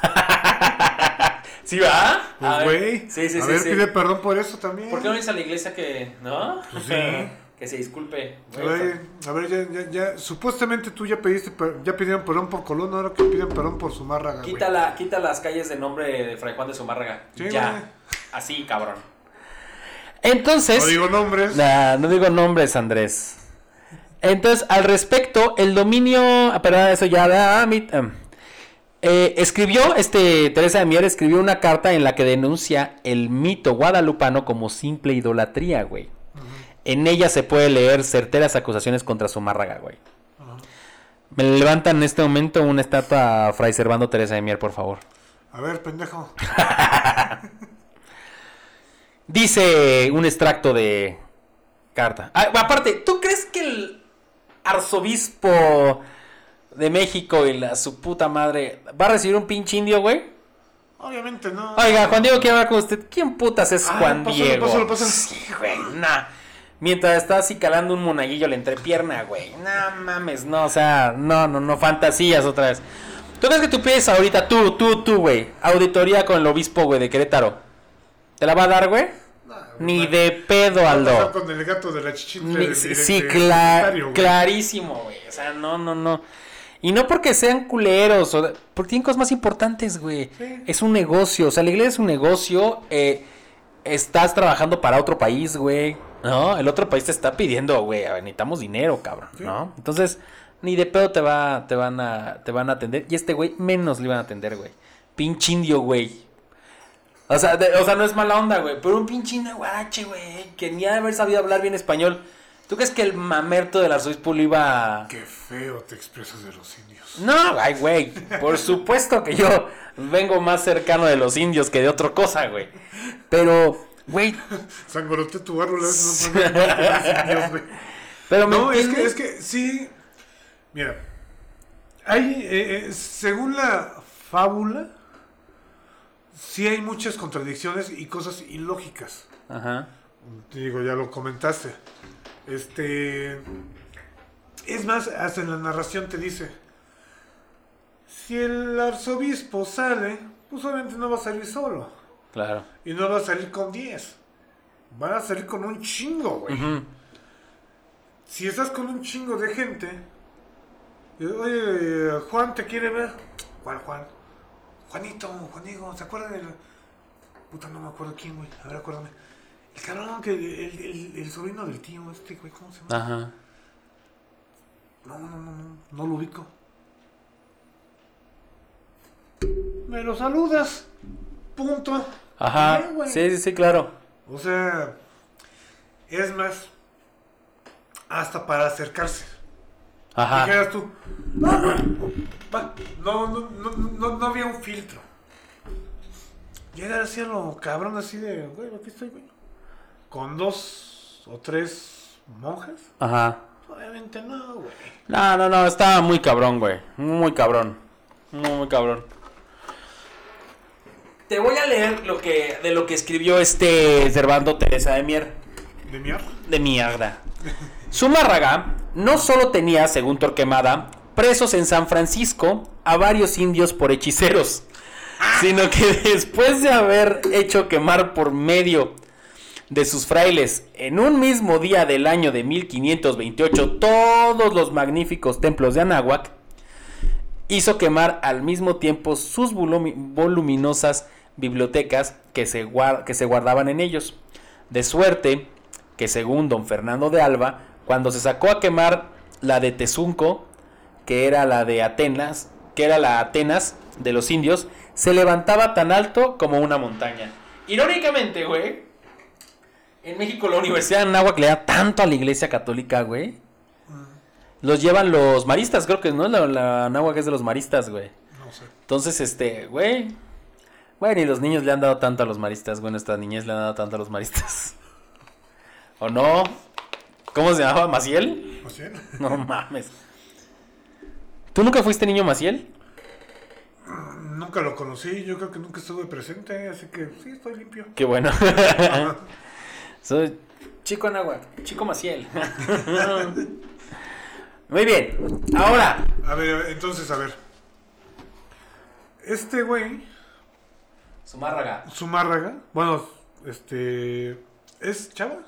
¿Sí va? Pues, güey. Sí, sí, a sí. ver, sí. pide perdón por eso también. ¿Por qué no dice a la iglesia que, no? Pues sí. que se disculpe. A ver, a ver, ya, ya, ya, supuestamente tú ya pediste, ya pidieron perdón por Colón, ahora que piden perdón por Zumárraga, güey. Quita, la- quita las calles de nombre de Fray Juan de Zumárraga. Sí, ya. güey. Así, cabrón. Entonces. No digo nombres. Nah, no digo nombres, Andrés. Entonces, al respecto, el dominio. ah, Perdón, eso ya da. mi- em, eh, escribió, este, Teresa de Mier escribió una carta en la que denuncia el mito guadalupano como simple idolatría, güey. En ella se puede leer certeras acusaciones contra Zumárraga, güey. Me levantan en este momento una estatua a Fray Servando Teresa de Mier, por favor. A ver, pendejo. Dice un extracto de carta. Ah, aparte, ¿tú crees que el arzobispo de México y la su puta madre va a recibir un pinche indio, güey? Obviamente no. Oiga, Juan Diego quiere hablar con usted. ¿Quién putas es Ah, Juan pásalo, Diego? pásalo, pásalo. Sí, güey, nah. Mientras está así calando un monaguillo la entrepierna, güey. No mames, no, o sea, no, no, no, fantasías otra vez. ¿Tú crees que tú pides ahorita, tú, tú, tú, güey, auditoría con el obispo, güey, de Querétaro? ¿Te la va a dar, güey? Ni de pedo, Aldo. pasar con el gato de la chichita. Ni- del sí, direct- sí, del cla- secretario, güey. clarísimo, güey. O sea, no, no, no. Y no porque sean culeros, o porque tienen cosas más importantes, güey. Sí. Es un negocio, o sea, la iglesia es un negocio. eh, estás trabajando para otro país, güey. No, el otro país te está pidiendo, güey, necesitamos dinero, cabrón, Sí. ¿no? Entonces, ni de pedo te va, te van a, te van a atender. Y este güey menos le iban a atender, güey. Pinche indio, güey. O sea, de- o sea, no es mala onda, güey. Pero un pinche indio guarache, güey. Que ni ha de haber sabido hablar bien español. ¿Tú crees que el mamerto del arzobispo lo iba a... Qué feo te expresas de los indios. No, ay, güey. Por supuesto que yo vengo más cercano de los indios que de otra cosa, güey. Pero, güey. Sangoroté tu árbol, no indios, güey. Pero me No, es que, es que sí. Mira, hay, eh, eh, según la fábula, sí hay muchas contradicciones y cosas ilógicas. Ajá. Te digo, ya lo comentaste. Este. Es más, hasta en la narración te dice: si el arzobispo sale, pues obviamente no va a salir solo. Claro. Y no va a salir con 10. Van a salir con un chingo, güey. Si estás con un chingo de gente, y, oye, Juan te quiere ver. ¿Cuál Juan? Juanito, Juanigo, ¿se acuerdan del.? Puta, no me acuerdo quién, güey. A ver, acuérdame. El cabrón, que el, el, el sobrino del tío, este, güey, ¿cómo se llama? Ajá. No, no, no, no, no lo ubico. Me lo saludas. Punto. Ajá. Sí, sí, sí, claro. O sea, es más, hasta para acercarse. Ajá. Dijeras tú, no, no, no, no, no había un filtro. Llegar así a lo cabrón, así de, güey, aquí estoy, güey. Con dos o tres monjas. Ajá. Obviamente no, güey. No, no, no, estaba muy cabrón, güey. Muy cabrón. Muy, muy cabrón. Te voy a leer lo que, de lo que escribió este Servando Teresa de Mier. ¿De mierda? De mierda. Zumárraga no solo tenía, según Torquemada, presos en San Francisco a varios indios por hechiceros, sino que después de haber hecho quemar por medio de sus frailes en un mismo día del año de 1528 todos los magníficos templos de Anáhuac, hizo quemar al mismo tiempo sus volumi- voluminosas bibliotecas que se, que se guardaban en ellos. De suerte que según don Fernando de Alba, cuando se sacó a quemar la de Tezunco, que era la de Atenas, que era la Atenas de los indios, se levantaba tan alto como una montaña. Irónicamente, güey, en México la Universidad de Anáhuac le da tanto a la Iglesia Católica, güey. Los llevan los maristas, creo que no, la, la Anáhuac es de los maristas, güey. No sé. Entonces, este, güey. Güey, ni los niños le han dado tanto a los maristas, güey. Nuestra niñez le han dado tanto a los maristas. ¿O no? ¿Cómo se llamaba? ¿Maciel? ¿No sé? No mames. ¿Tú nunca fuiste niño Maciel? Nunca lo conocí, yo creo que nunca estuve presente, así que sí, estoy limpio. Qué bueno. Soy chico Anáhuac, chico Maciel. Muy bien. Ahora, A ver, entonces, a ver. Este güey, Zumárraga. Zumárraga, bueno, este. ¿Es Chava?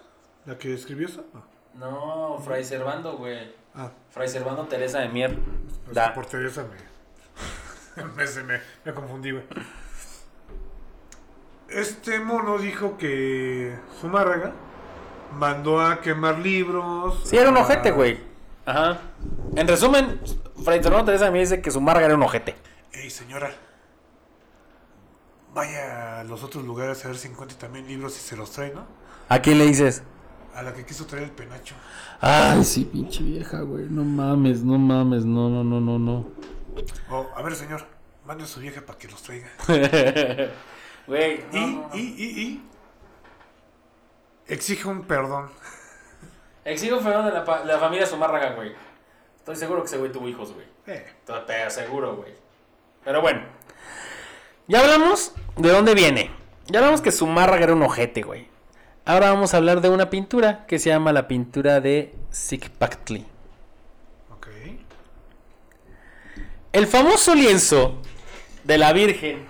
¿La que escribió eso? No. No, Fray Servando, güey. Ah, Fray Servando Teresa de Mier. pues Da. por Teresa me. me, me, me confundí, güey. Este mono dijo que Zumárraga mandó a quemar libros. Sí, era un ojete, güey. Ajá. En resumen, Fray Servando Teresa Mier dice que Zumárraga era un ojete. Ey, señora. Vaya a los otros lugares a ver si encuentra también libros y se los trae, ¿no? ¿A quién le dices? A la que quiso traer el penacho. Ay, sí, pinche vieja, güey. No mames, no mames, no, no, no, no, no. Oh, a ver, señor, mande a su vieja para que los traiga. Güey, y, y, y, y. Exige un perdón. Exijo Fernando de la, la familia Zumárraga, güey. Estoy seguro que ese güey tuvo hijos, güey. Eh, Te aseguro, güey. Pero bueno. Ya hablamos de dónde viene. Ya hablamos que Zumárraga era un ojete, güey. Ahora vamos a hablar de una pintura que se llama la pintura de Zicpactli. ok. El famoso lienzo de la Virgen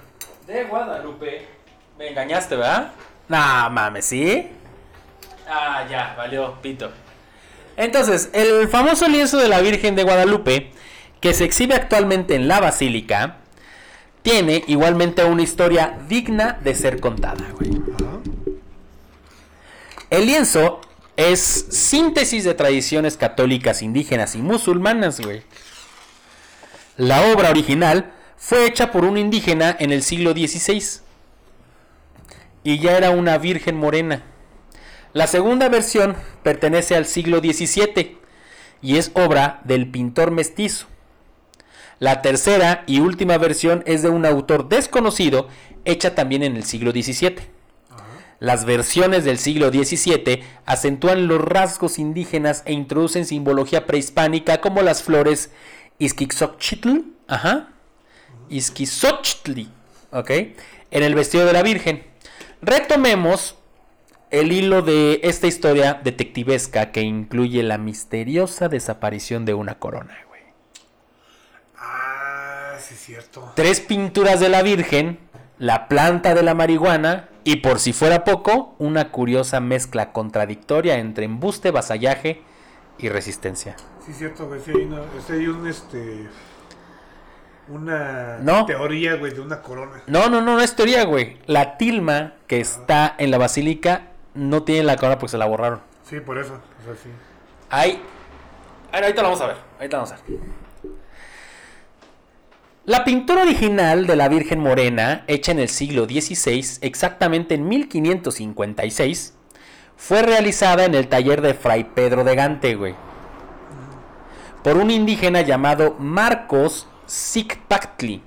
de Guadalupe. Me engañaste, ¿verdad? No mames, ¿sí? Ah, ya, valió, pito. Entonces, el famoso lienzo de la Virgen de Guadalupe, que se exhibe actualmente en la Basílica, tiene igualmente una historia digna de ser contada, güey. El lienzo es síntesis de tradiciones católicas, indígenas y musulmanas, güey. La obra original fue hecha por un indígena en el siglo XVI y ya era una virgen morena. La segunda versión pertenece al siglo XVII y es obra del pintor mestizo. La tercera y última versión es de un autor desconocido, hecha también en el siglo XVII. Las versiones del siglo XVII acentúan los rasgos indígenas e introducen simbología prehispánica como las flores Izquizochitl, ajá, Izquizochtli, ¿ok? En el vestido de la Virgen. Retomemos el hilo de esta historia detectivesca que incluye la misteriosa desaparición de una corona, güey. Ah, sí, es cierto. Tres pinturas de la Virgen, la planta de la marihuana y por si fuera poco, una curiosa mezcla contradictoria entre embuste, vasallaje y resistencia. Sí, es cierto, güey. Sí, hay, una, sí hay un, este. Una No. teoría, güey, de una corona. No, no, no, no es teoría, güey. La tilma que está en la basílica no tiene la corona porque se la borraron. Sí, por eso. O sea, sí. Ahí. Ahorita lo vamos a ver. Ahorita vamos a ver. La pintura original de la Virgen Morena, hecha en el siglo XVI, exactamente en 1556, fue realizada en el taller de Fray Pedro de Gante, güey. Por un indígena llamado Marcos Zicpactli.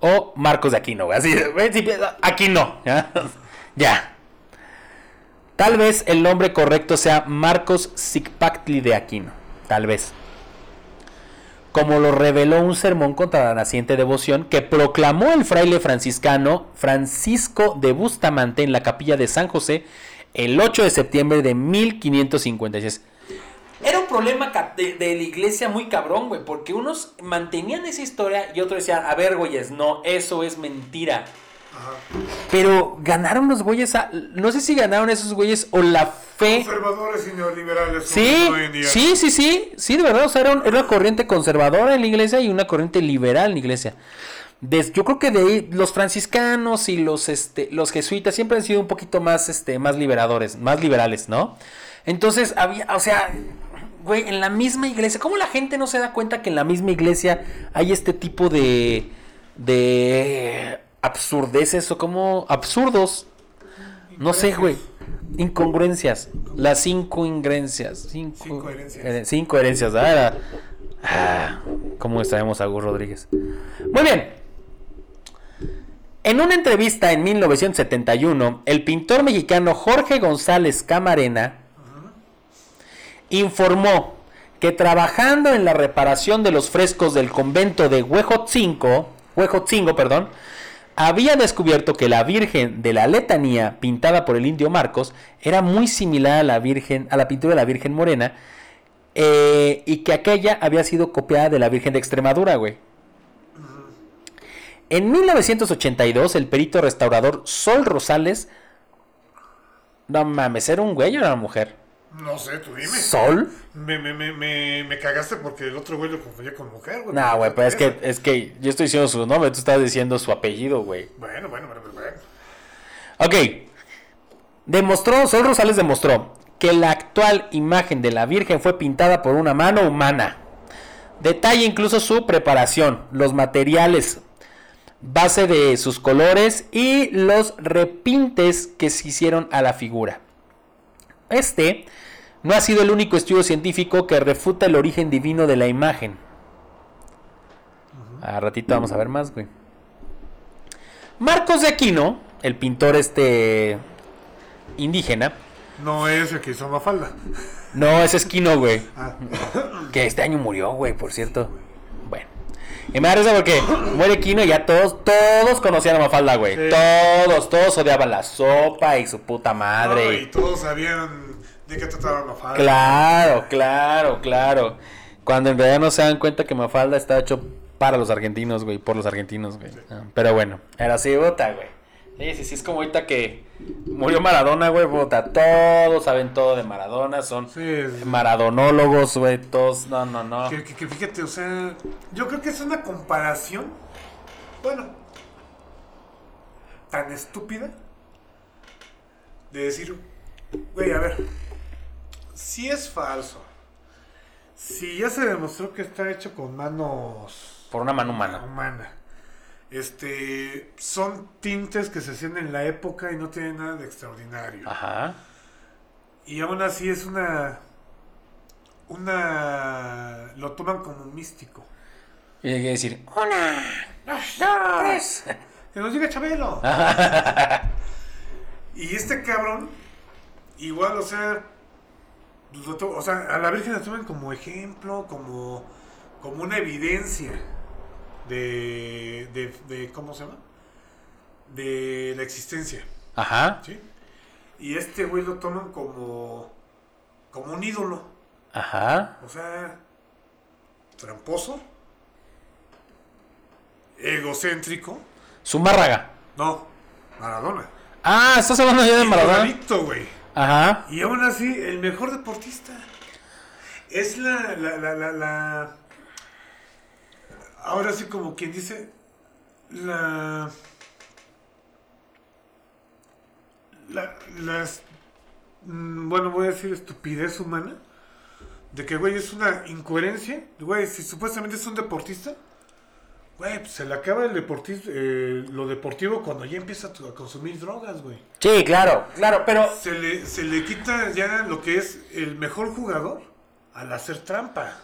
O Marcos de Aquino. Así, Aquino. ¿ya? ya. Tal vez el nombre correcto sea Marcos Zicpactli de Aquino. Tal vez. Como lo reveló un sermón contra la naciente devoción que proclamó el fraile franciscano Francisco de Bustamante en la capilla de San José el 8 de septiembre de 1556. Era un problema de, de la iglesia muy cabrón, güey, porque unos mantenían esa historia y otros decían, a ver, güeyes, no, eso es mentira. Ajá. Pero ganaron los güeyes, a- no sé si ganaron esos güeyes o la fe. Conservadores y neoliberales. Sí, sí, sí, sí, sí, de verdad, o sea, era, un- era una corriente conservadora en la iglesia y una corriente liberal en la iglesia. Des- yo creo que de ahí los franciscanos y los, este, los jesuitas siempre han sido un poquito más, este, más liberadores, más liberales, ¿no? Entonces había, o sea, güey, en la misma iglesia, ¿cómo la gente no se da cuenta que en la misma iglesia hay este tipo de, de absurdeces o como absurdos? No sé, güey. Incongruencias. Las cinco ingrencias. Cinco, Cinco herencias. cinco herencias. Ah, ah, ¿Cómo extraemos a Gus Rodríguez? Muy bien. En una entrevista en 1971, el pintor mexicano Jorge González Camarena informó que trabajando en la reparación de los frescos del convento de Huejotzingo, Huejotzingo, perdón, había descubierto que la Virgen de la Letanía, pintada por el indio Marcos, era muy similar a la Virgen, a la pintura de la Virgen Morena, eh, y que aquella había sido copiada de la Virgen de Extremadura, güey. En 1982, el perito restaurador Sol Rosales, no mames, ¿era un güey o era una mujer? No sé, tú dime. ¿Sol? Me, me, me, me, me cagaste porque el otro güey lo confundía con mujer, güey. No, güey, pero es que, es que yo estoy diciendo su nombre, tú estás diciendo su apellido, güey. Bueno, bueno, bueno, bueno. Ok. Demostró, Sol Rosales demostró que la actual imagen de la Virgen fue pintada por una mano humana. Detalla incluso su preparación, los materiales, base de sus colores y los repintes que se hicieron a la figura. Este no ha sido el único estudio científico que refuta el origen divino de la imagen. A ratito vamos a ver más, güey. Marcos de Aquino, el pintor este indígena, No es el que hizo Mafalda. no es Esquino, güey. Ah, Que este año murió, güey, por cierto. Y me da risa porque muere Kino y ya todos, todos conocían a Mafalda, güey. Sí. Todos, todos odiaban la sopa y su puta no, madre. y todos sabían de qué trataba Mafalda. Claro, claro, claro. Cuando en realidad no se dan cuenta que Mafalda está hecho para los argentinos, güey, por los argentinos, güey. Ah, Pero bueno, era así, puta, güey. Sí, sí, sí, es como ahorita que murió Maradona, güey, puta. Todos saben todo de Maradona, son Sí, maradonólogos, güey, todos, no, no, no. Que, que- que fíjate, o sea, yo creo que es una comparación, bueno, tan estúpida de decir, güey, a ver, si es falso, si ya se demostró que está hecho con manos Por una mano humana. humana, este, son tintes que se hacían en la época y no tienen nada de extraordinario. Ajá. Y aún así es una, una, lo toman como místico. Y hay que decir, una, dos, tres. Que nos diga Chabelo. y este cabrón, igual, o sea, pues, o sea, a la Virgen la toman como ejemplo, como, como una evidencia de, de, de, ¿cómo se llama? De la existencia, Ajá, ¿sí? Y este güey lo toman como, como un ídolo, ajá. o sea, tramposo, egocéntrico, Zumárraga. no, Maradona. Ah, estás hablando ya de Maradona. Igualito, güey. Ajá. Y aún así, el mejor deportista. Es la, la, la, la, la- Ahora sí, como quien dice. La. La. Las. mm, Bueno, voy a decir estupidez humana. De que, güey, es una incoherencia. Güey, si supuestamente es un deportista. Güey, pues se le acaba el deportis- eh, lo deportivo cuando ya empieza a consumir drogas, güey. Sí, claro, claro, pero Se le, se le quita ya lo que es el mejor jugador al hacer trampa.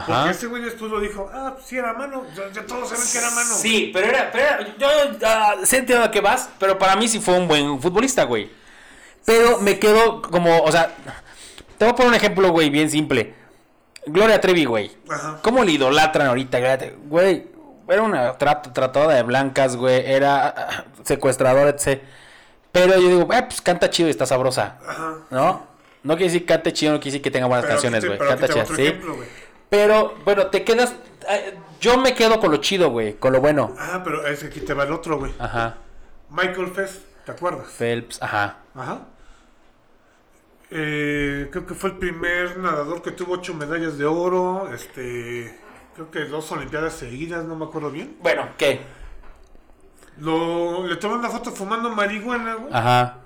Porque Ajá. ese güey después lo dijo, ah, pues sí era mano, ya, ya todos saben que era mano. Sí, pero era, pero era- yo ah, sé entiendo a qué vas, pero para mí sí fue un buen futbolista, güey. Pero me quedo como, o sea, te voy a poner un ejemplo, güey, bien simple. Gloria Trevi, güey. Ajá. ¿Cómo le idolatran ahorita? Güey, era una trat- tratadora de blancas, güey, era ah, secuestradora, etc. Pero yo digo, eh, pues canta chido y está sabrosa, Ajá. ¿no? No quiere decir cante chido, no quiere decir que tenga buenas Pero canciones, güey. Canta chido, sí. ejemplo, güey. Pero, bueno, te quedas. eh, Yo me quedo con lo chido, güey. Con lo bueno. Ah, pero es que aquí te va el otro, güey. Ajá. Michael Phelps, ¿te acuerdas? Phelps, ajá. Ajá. Eh, creo que fue el primer nadador que tuvo ocho medallas de oro. Este, creo que dos olimpiadas seguidas, no me acuerdo bien. Bueno, ¿qué? Lo, le tomaron una foto fumando marihuana, güey. Ajá.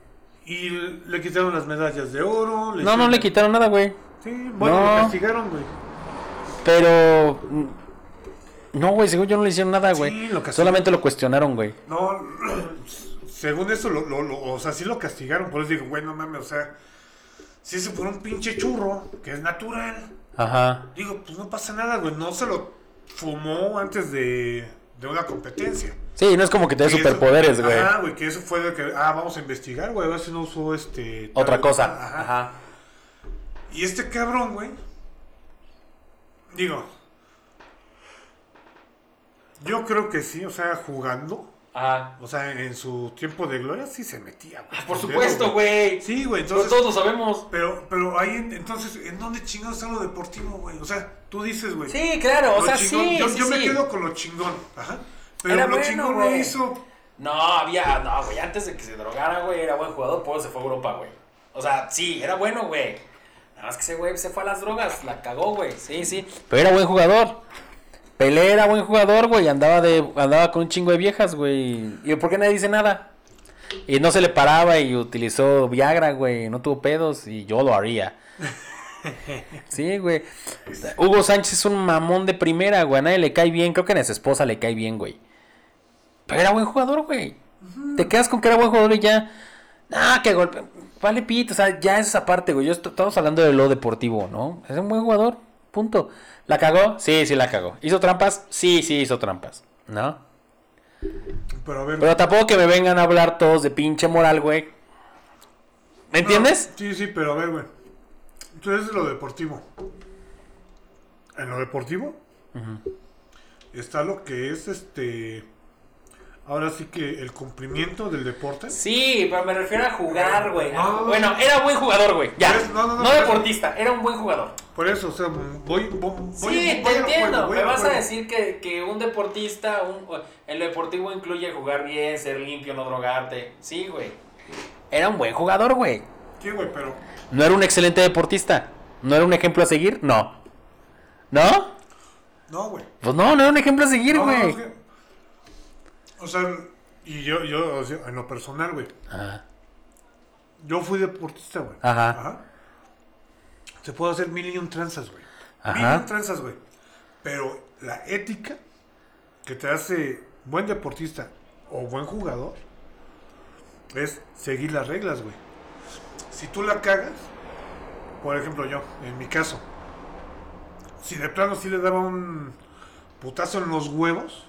Y le quitaron las medallas de oro. No, no le quitaron nada, güey. Sí, bueno, No. lo castigaron, güey. Pero. mm, No, güey, según yo no le hicieron nada, güey. Sí, lo. Solamente lo cuestionaron, güey. No, según eso, lo, lo- lo- o sea, sí lo castigaron. Por eso digo, güey, no mames, o sea, si se fuera un pinche churro, que es natural. Ajá. Digo, pues no pasa nada, güey. No se lo fumó antes de, de una competencia. Sí, no es como que te dé superpoderes, güey. Ajá, güey, que eso fue de que, ah, vamos a investigar, güey, a ver si no usó este. Otra cosa. Ajá. Ajá. Y este cabrón, güey. Digo. Yo creo que sí, o sea, jugando. Ajá. O sea, en su tiempo de gloria sí se metía, güey. Ah, Por supuesto, güey. Sí, güey, Pero entonces. todos lo sabemos. Pero, pero ahí, en- entonces, ¿en dónde chingados está lo deportivo, güey? O sea, tú dices, güey. Sí, claro, o sea, chingón- sí. Yo, sí, yo me quedo con lo chingón. Ajá. Pero Era lo bueno, chingón güey. lo hizo. No, había. No, güey, antes de que se drogara, güey, era buen jugador, por eso se fue a Europa, güey. O sea, sí, era bueno, güey. Nada más que ese güey se fue a las drogas, la cagó, güey. Sí, sí. Pero era buen jugador. Pelé era buen jugador, güey. Andaba de andaba con un chingo de viejas, güey. ¿Y por qué nadie dice nada? Y no se le paraba y utilizó Viagra, güey. No tuvo pedos y yo lo haría. Sí, güey. Hugo Sánchez es un mamón de primera, güey. A nadie le cae bien. Creo que a su esposa le cae bien, güey. Pero era buen jugador, güey. Te quedas con que era buen jugador y ya. Ah, que golpe. Vale, pito. O sea, ya es esa parte, güey. Yo est- estamos hablando de lo deportivo, ¿no? Es un buen jugador. Punto. ¿La cagó? Sí, sí la cagó. ¿Hizo trampas? Sí, sí hizo trampas. ¿No? Pero a ver. Pero tampoco que me vengan a hablar todos de pinche moral, güey. ¿Me entiendes? No, sí, sí, pero a ver, güey. Entonces, lo deportivo. En lo deportivo está lo que es este. Ahora sí que el cumplimiento del deporte. Sí, pero me refiero a jugar, güey. No. Bueno, era buen jugador, güey. Ya. No, no, no, no deportista, era un buen jugador. Por eso, o sea, voy. voy, Sí, voy te entiendo. juego, Me vas a decir que, que un deportista, un, el deportivo incluye jugar bien, ser limpio, no drogarte. Sí, güey. Era un buen jugador, güey. Sí, güey, pero. No era un excelente deportista. ¿No era un ejemplo a seguir? No. ¿No? No, güey. Pues no, no era un ejemplo a seguir, güey. O sea, y yo, yo, en lo personal, güey. Ajá. Yo fui deportista, güey. Ajá. Se puede hacer mil y un tranzas, güey. Mil y Ajá. un tranzas, güey. Pero la ética que te hace buen deportista o buen jugador es seguir las reglas, güey. Si tú la cagas, por ejemplo yo, en mi caso, si de plano sí le daba un putazo en los huevos,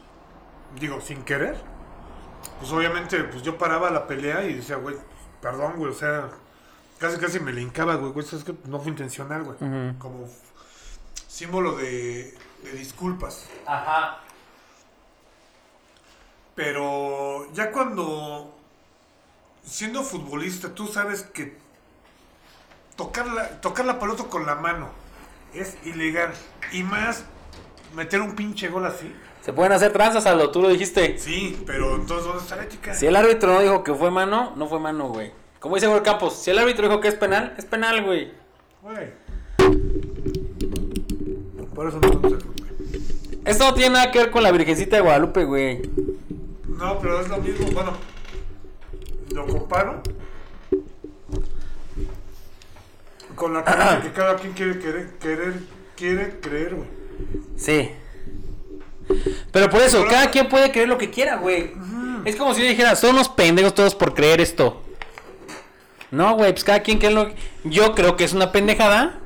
digo, sin querer, pues obviamente pues yo paraba la pelea y decía, güey, perdón, güey, o sea, casi casi me le hincaba, güey, güey, es que no fue intencional, güey. Como símbolo de, de disculpas. Ajá. Pero ya cuando, siendo futbolista, tú sabes que tocar la, tocar la pelota con la mano es ilegal. Y más, meter un pinche gol así. Se pueden hacer tranzas, Aldo, tú lo dijiste. Sí, pero entonces, ¿dónde está la ética? Si el árbitro no dijo que fue mano, no fue mano, güey. Como dice Jorge Campos, si el árbitro dijo que es penal, es penal, güey. Güey. Por eso no güey. Esto no tiene nada que ver con la Virgencita de Guadalupe, güey. No, pero es lo mismo. Bueno, lo comparo con la creencia que cada quien quiere querer, querer quiere creer, güey. Sí. Pero por eso, cada quien puede creer lo que quiera, güey. Es como si yo dijera, son unos pendejos todos por creer esto. No, güey, pues cada quien cree lo que... Yo creo que es una pendejada.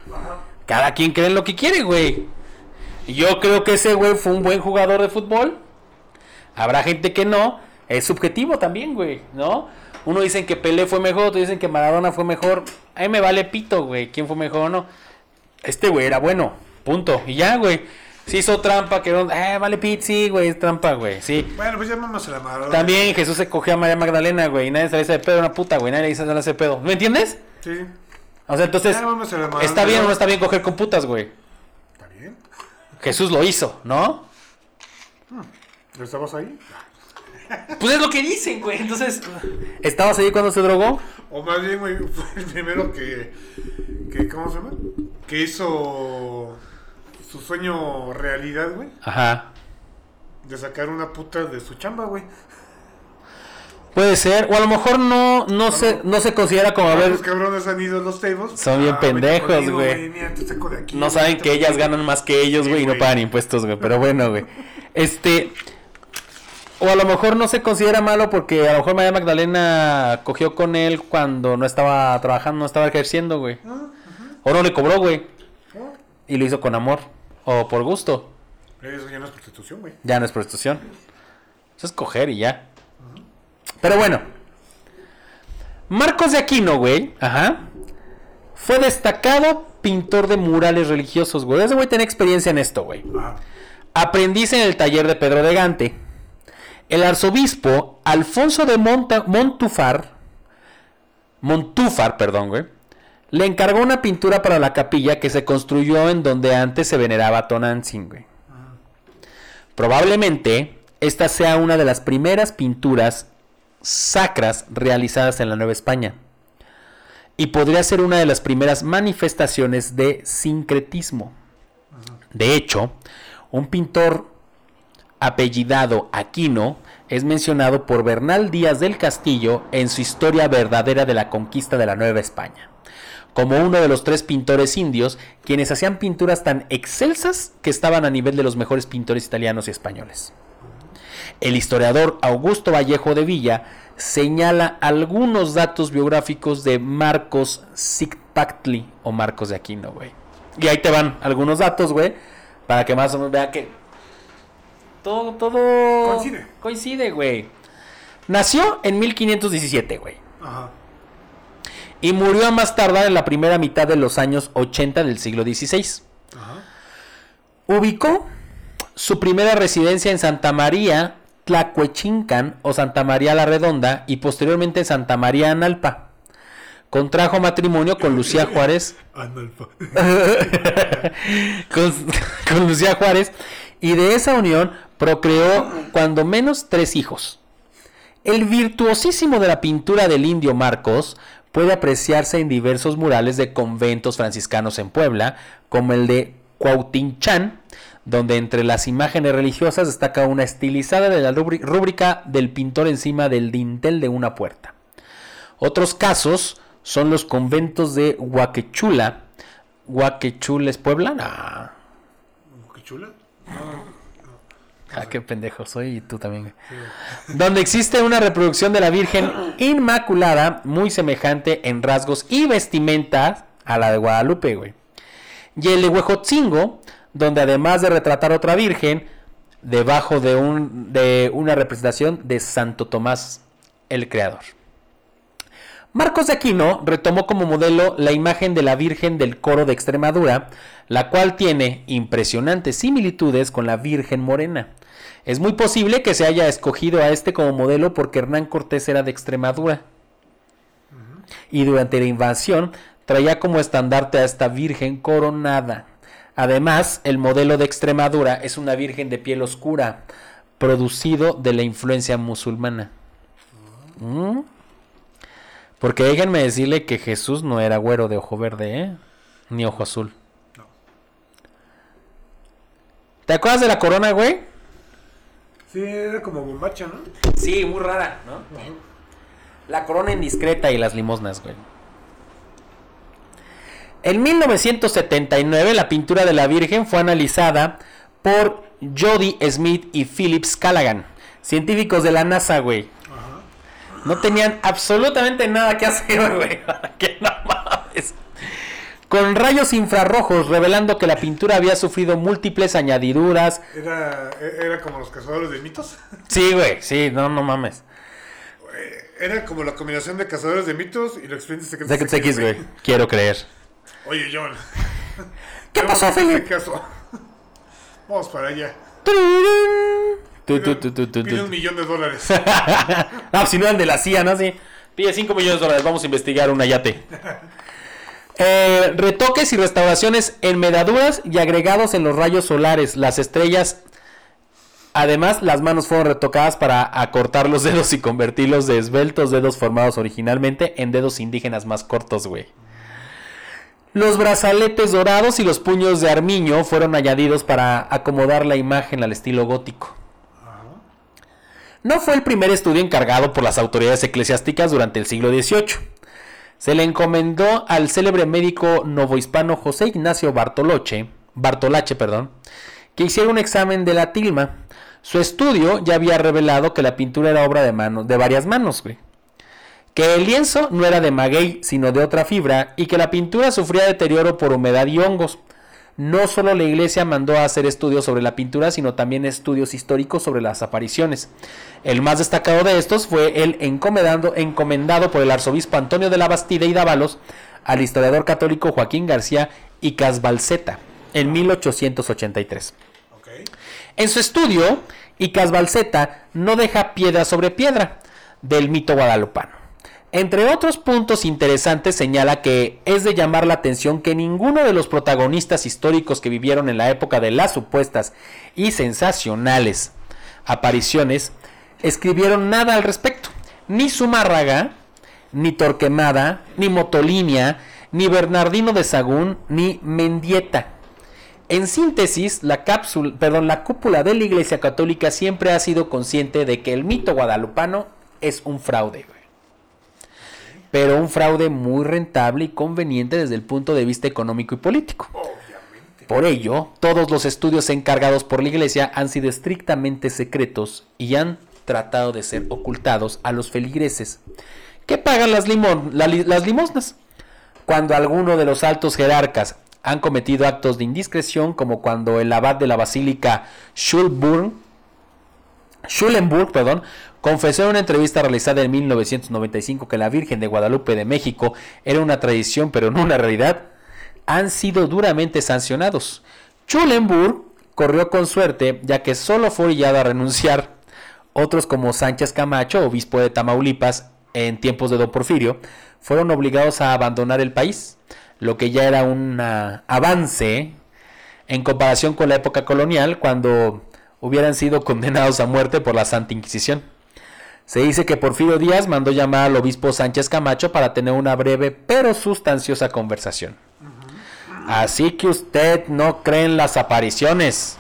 Cada quien cree lo que quiere, güey. Yo creo que ese güey fue un buen jugador de fútbol. Habrá gente que no. Es subjetivo también, güey, ¿no? Uno dicen que Pelé fue mejor, otros dicen que Maradona fue mejor. A mí me vale pito, güey, quién fue mejor o no. Este güey era bueno, punto. Y ya, güey. Si hizo trampa, que no... Eh, vale sí, güey, es trampa, güey, sí. Bueno, pues llamamos a la madre. También Jesús se cogió a María Magdalena, güey, y nadie se le hizo de pedo, una puta, güey, nadie le hizo de pedo. ¿Me entiendes? Sí. O sea, entonces, Ya, vamos a la madre, ¿está bien o ¿no? no está bien coger con putas, güey? ¿Está bien? Jesús lo hizo, ¿no? ¿Estabas ahí? Pues es lo que dicen, güey. Entonces, ¿estabas ahí cuando se drogó? O más bien, güey, fue el primero que, que. ¿Cómo se llama? Que hizo su sueño realidad, güey. Ajá. De sacar una puta de su chamba, güey. Puede ser, o a lo mejor no, no se, no se considera como, a ver, Los cabrones han ido a los tables. Son bien vete pendejos, güey. no saben que ellas ganan más que ellos, Sí, güey, y no pagan impuestos, güey. Pero bueno, güey. Este. O a lo mejor no se considera malo porque a lo mejor María Magdalena cogió con él cuando no estaba trabajando, no estaba ejerciendo, güey. Ah, O no le cobró, güey. ah. Y lo hizo con amor. O por gusto. Eso ya no es prostitución, güey. Ya no es prostitución. Eso es coger y ya. Pero bueno. Marcos de Aquino, güey. Ajá. Fue destacado pintor de murales religiosos, güey. Ese güey tenía experiencia en esto, güey. Ah, Aprendiz en el taller de Pedro de Gante. El arzobispo Alfonso de Monta- Montúfar, perdón, güey, le encargó una pintura para la capilla que se construyó en donde antes se veneraba Tonantzin, güey. Probablemente esta sea una de las primeras pinturas sacras realizadas en la Nueva España. Y podría ser una de las primeras manifestaciones de sincretismo. De hecho, un pintor apellidado Aquino es mencionado por Bernal Díaz del Castillo en su historia verdadera de la conquista de la Nueva España, como uno de los tres pintores indios quienes hacían pinturas tan excelsas que estaban a nivel de los mejores pintores italianos y españoles. El historiador Augusto Vallejo de Villa señala algunos datos biográficos de Marcos Sicpactli o Marcos de Aquino, güey. Y ahí te van algunos datos, güey, para que más o menos vea que todo, todo Coincide. coincide, güey. Nació en 1517, güey. ajá. Y murió a más tardar en la primera mitad de los años 80 del siglo XVI. Ajá. Ubicó su primera residencia en Santa María Tlacuechincan o Santa María la Redonda y posteriormente en Santa María Analpa. Contrajo matrimonio con Lucía Juárez, Analfa. con, con Lucía Juárez y de esa unión procreó cuando menos tres hijos. El virtuosísimo de la pintura del indio Marcos puede apreciarse en diversos murales de conventos franciscanos en Puebla, como el de Cuautinchán, donde entre las imágenes religiosas destaca una estilizada de la rúbrica del pintor encima del dintel de una puerta. Otros casos son los conventos de Huaquechula. ¿Huaquechula es Puebla? Ah, Qué chula. Ah, qué pendejo soy y tú también. Donde existe una reproducción de la Virgen Inmaculada muy semejante en rasgos y vestimenta a la de Guadalupe, güey. Y el de Huejotzingo, donde además de retratar otra Virgen, debajo de, un, de una representación de Santo Tomás, el Creador. Marcos de Aquino retomó como modelo la imagen de la Virgen del Coro de Extremadura, la cual tiene impresionantes similitudes con la Virgen Morena. Es muy posible que se haya escogido a este como modelo porque Hernán Cortés era de Extremadura. Y durante la invasión traía como estandarte a esta Virgen coronada. Además, el modelo de Extremadura es una Virgen de piel oscura, producido de la influencia musulmana. ¿Mm? Porque déjenme decirle que Jesús no era güero de ojo verde, ¿eh? Ni ojo azul. No. ¿Te acuerdas de la corona, güey? Sí, era como bombacha, ¿no? Sí, muy rara, ¿no? La corona indiscreta y las limosnas, güey. En 1979 la pintura de la Virgen fue analizada por Jody Smith y Phillips Callaghan, científicos de la NASA, güey. No tenían absolutamente nada que hacer, güey. que mames. Con rayos infrarrojos revelando que la pintura había sufrido múltiples añadiduras. Era, e- era como los cazadores de mitos. Sí, güey, sí, no, no mames. Era como la combinación de cazadores de mitos y los expedientes secretos Secret X, güey. Quiero creer. Oye, John. ¿Qué pasó, caso. Vamos para allá. Pide tu. un millón de dólares. No, si no eran de la CIA, ¿no? Sí. Pide 5 millones de dólares, vamos a investigar un yate. Eh, retoques y restauraciones en medaduras y agregados en los rayos solares, las estrellas. Además, las manos fueron retocadas para acortar los dedos y convertirlos de esbeltos dedos formados originalmente en dedos indígenas más cortos, güey. Los brazaletes dorados y los puños de armiño fueron añadidos para acomodar la imagen al estilo gótico. No fue el primer estudio encargado por las autoridades eclesiásticas durante el siglo XVIII. Se le encomendó al célebre médico novohispano José Ignacio Bartoloche, Bartolache, perdón, que hiciera un examen de la tilma. Su estudio ya había revelado que la pintura era obra de, mano, de varias manos. Que el lienzo no era de maguey, sino de otra fibra, y que la pintura sufría deterioro por humedad y hongos. No solo la iglesia mandó a hacer estudios sobre la pintura, sino también estudios históricos sobre las apariciones. El más destacado de estos fue el encomendado, encomendado por el arzobispo Antonio de la Bastida y Dávalos al historiador católico Joaquín García y Casbalceta en 1883. En su estudio, Icasbalceta no deja piedra sobre piedra del mito guadalupano. Entre otros puntos interesantes señala que es de llamar la atención que ninguno de los protagonistas históricos que vivieron en la época de las supuestas y sensacionales apariciones escribieron nada al respecto. Ni Zumárraga, ni Torquemada, ni Motolinia, ni Bernardino de Sagún, ni Mendieta. En síntesis, la, cápsula, la cúpula de la Iglesia Católica siempre ha sido consciente de que el mito guadalupano es un fraude pero un fraude muy rentable y conveniente desde el punto de vista económico y político. Por ello, todos los estudios encargados por la Iglesia han sido estrictamente secretos y han tratado de ser ocultados a los feligreses que pagan las, las limosnas. Cuando alguno de los altos jerarcas han cometido actos de indiscreción, como cuando el abad de la basílica Schulburn, Schulenburg perdón, confesó en una entrevista realizada en 1995 que la Virgen de Guadalupe de México era una tradición pero no una realidad, han sido duramente sancionados. Schulenburg corrió con suerte ya que solo fue orillado a renunciar. Otros como Sánchez Camacho, obispo de Tamaulipas, en tiempos de Don Porfirio, fueron obligados a abandonar el país, lo que ya era un avance en comparación con la época colonial, cuando hubieran sido condenados a muerte por la Santa Inquisición. Se dice que Porfirio Díaz mandó llamar al obispo Sánchez Camacho para tener una breve pero sustanciosa conversación. Así que usted no cree en las apariciones.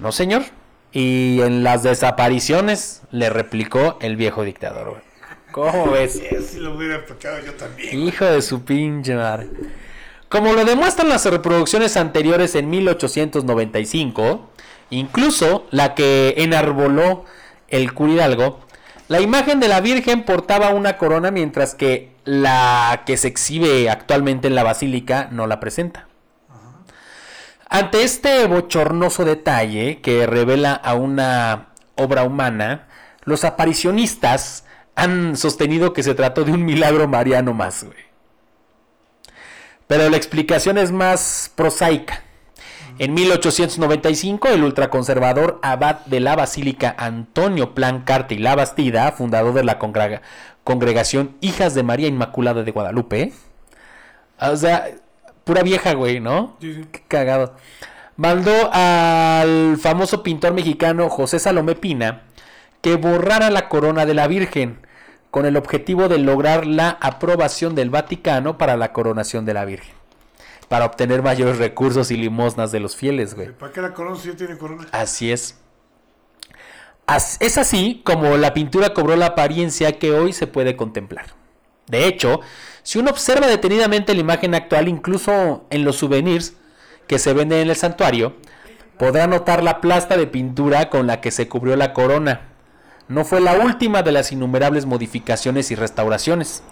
No, señor. Y en las desapariciones, le replicó el viejo dictador. ¿Cómo ves? lo hubiera yo también. Hijo de su pinche madre. Como lo demuestran las reproducciones anteriores en 1895, incluso la que enarboló el cura Hidalgo, la imagen de la Virgen portaba una corona mientras que la que se exhibe actualmente en la basílica no la presenta. Ante este bochornoso detalle que revela a una obra humana, los aparicionistas han sostenido que se trató de un milagro mariano más. Pero la explicación es más prosaica. En 1895, el ultraconservador abad de la Basílica Antonio Plancarte y La Bastida, fundador de la congregación Hijas de María Inmaculada de Guadalupe, o sea, pura vieja, güey, ¿no? Sí, Qué cagado. Mandó al famoso pintor mexicano José Salomé Pina que borrara la corona de la Virgen con el objetivo de lograr la aprobación del Vaticano para la coronación de la Virgen para obtener mayores recursos y limosnas de los fieles, güey. ¿Para qué la corona si ya tiene corona? Así es. Es así como la pintura cobró la apariencia que hoy se puede contemplar. De hecho, si uno observa detenidamente la imagen actual, incluso en los souvenirs que se venden en el santuario, podrá notar la plasta de pintura con la que se cubrió la corona. No fue la última de las innumerables modificaciones y restauraciones.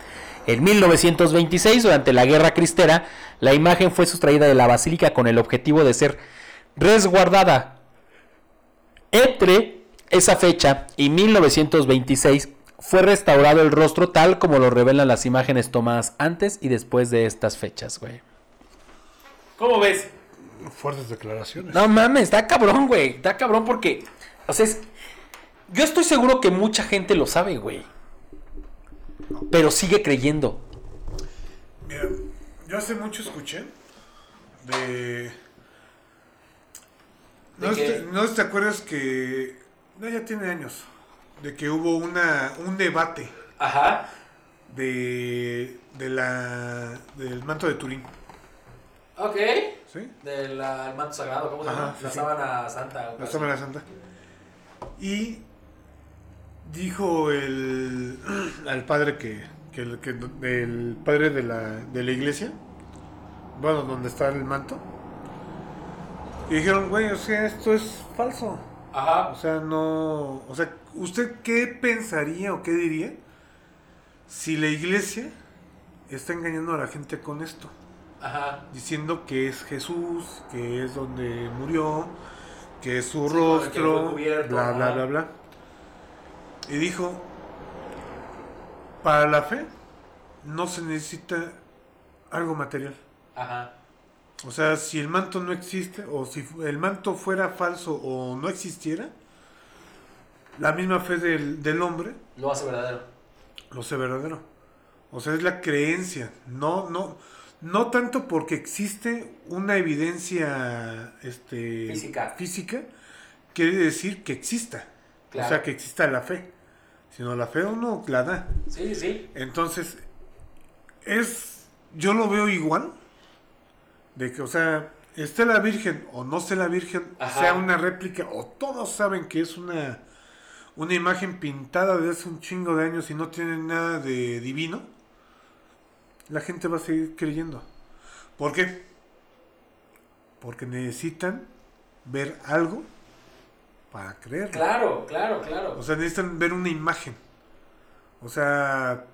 En 1926, durante la Guerra Cristera, la imagen fue sustraída de la basílica con el objetivo de ser resguardada. Entre esa fecha y 1926 fue restaurado el rostro tal como lo revelan las imágenes tomadas antes y después de estas fechas, güey. ¿Cómo ves? Fuertes declaraciones. No mames, está cabrón, güey. Está cabrón porque, o sea, yo estoy seguro que mucha gente lo sabe, güey pero sigue creyendo. Mira, Yo hace mucho escuché de... ¿De No, te, no te acuerdas que... No, ya tiene años. De que hubo una, un debate Ajá. de, de la, del manto de Turín. Ok. ¿Sí? Del manto sagrado, ¿cómo se Ajá, llama? sí, la sí. sábana santa. La Sábana Santa. Y dijo el al padre que, que, el- que el padre de la, de la iglesia, bueno, donde está el manto, y dijeron, güey, o sea, esto es falso. Ajá. O sea, no. O sea, ¿usted qué pensaría o qué diría si la iglesia está engañando a la gente con esto? Ajá. Diciendo que es Jesús, que es donde murió, que es su Sí, rostro, bla, bla, bla, bla. Y dijo: Para la fe no se necesita algo material. Ajá. O sea, si el manto no existe, o si el manto fuera falso o no existiera, la misma fe del, del hombre Lo hace verdadero. lo sé verdadero. O sea, es la creencia. No, no, no tanto porque existe una evidencia este, Física. física, quiere decir que exista. Claro. O sea, que exista la fe. Sino la fe uno la da. Sí, sí. Entonces, es. Yo lo veo igual. De que, o sea, esté la Virgen o no esté la Virgen, Ajá. sea una réplica, o todos saben que es una, una imagen pintada de hace un chingo de años y no tiene nada de divino, la gente va a seguir creyendo. ¿Por qué? Porque necesitan ver algo para creerlo. Claro, claro, claro. O sea, necesitan ver una imagen. O sea,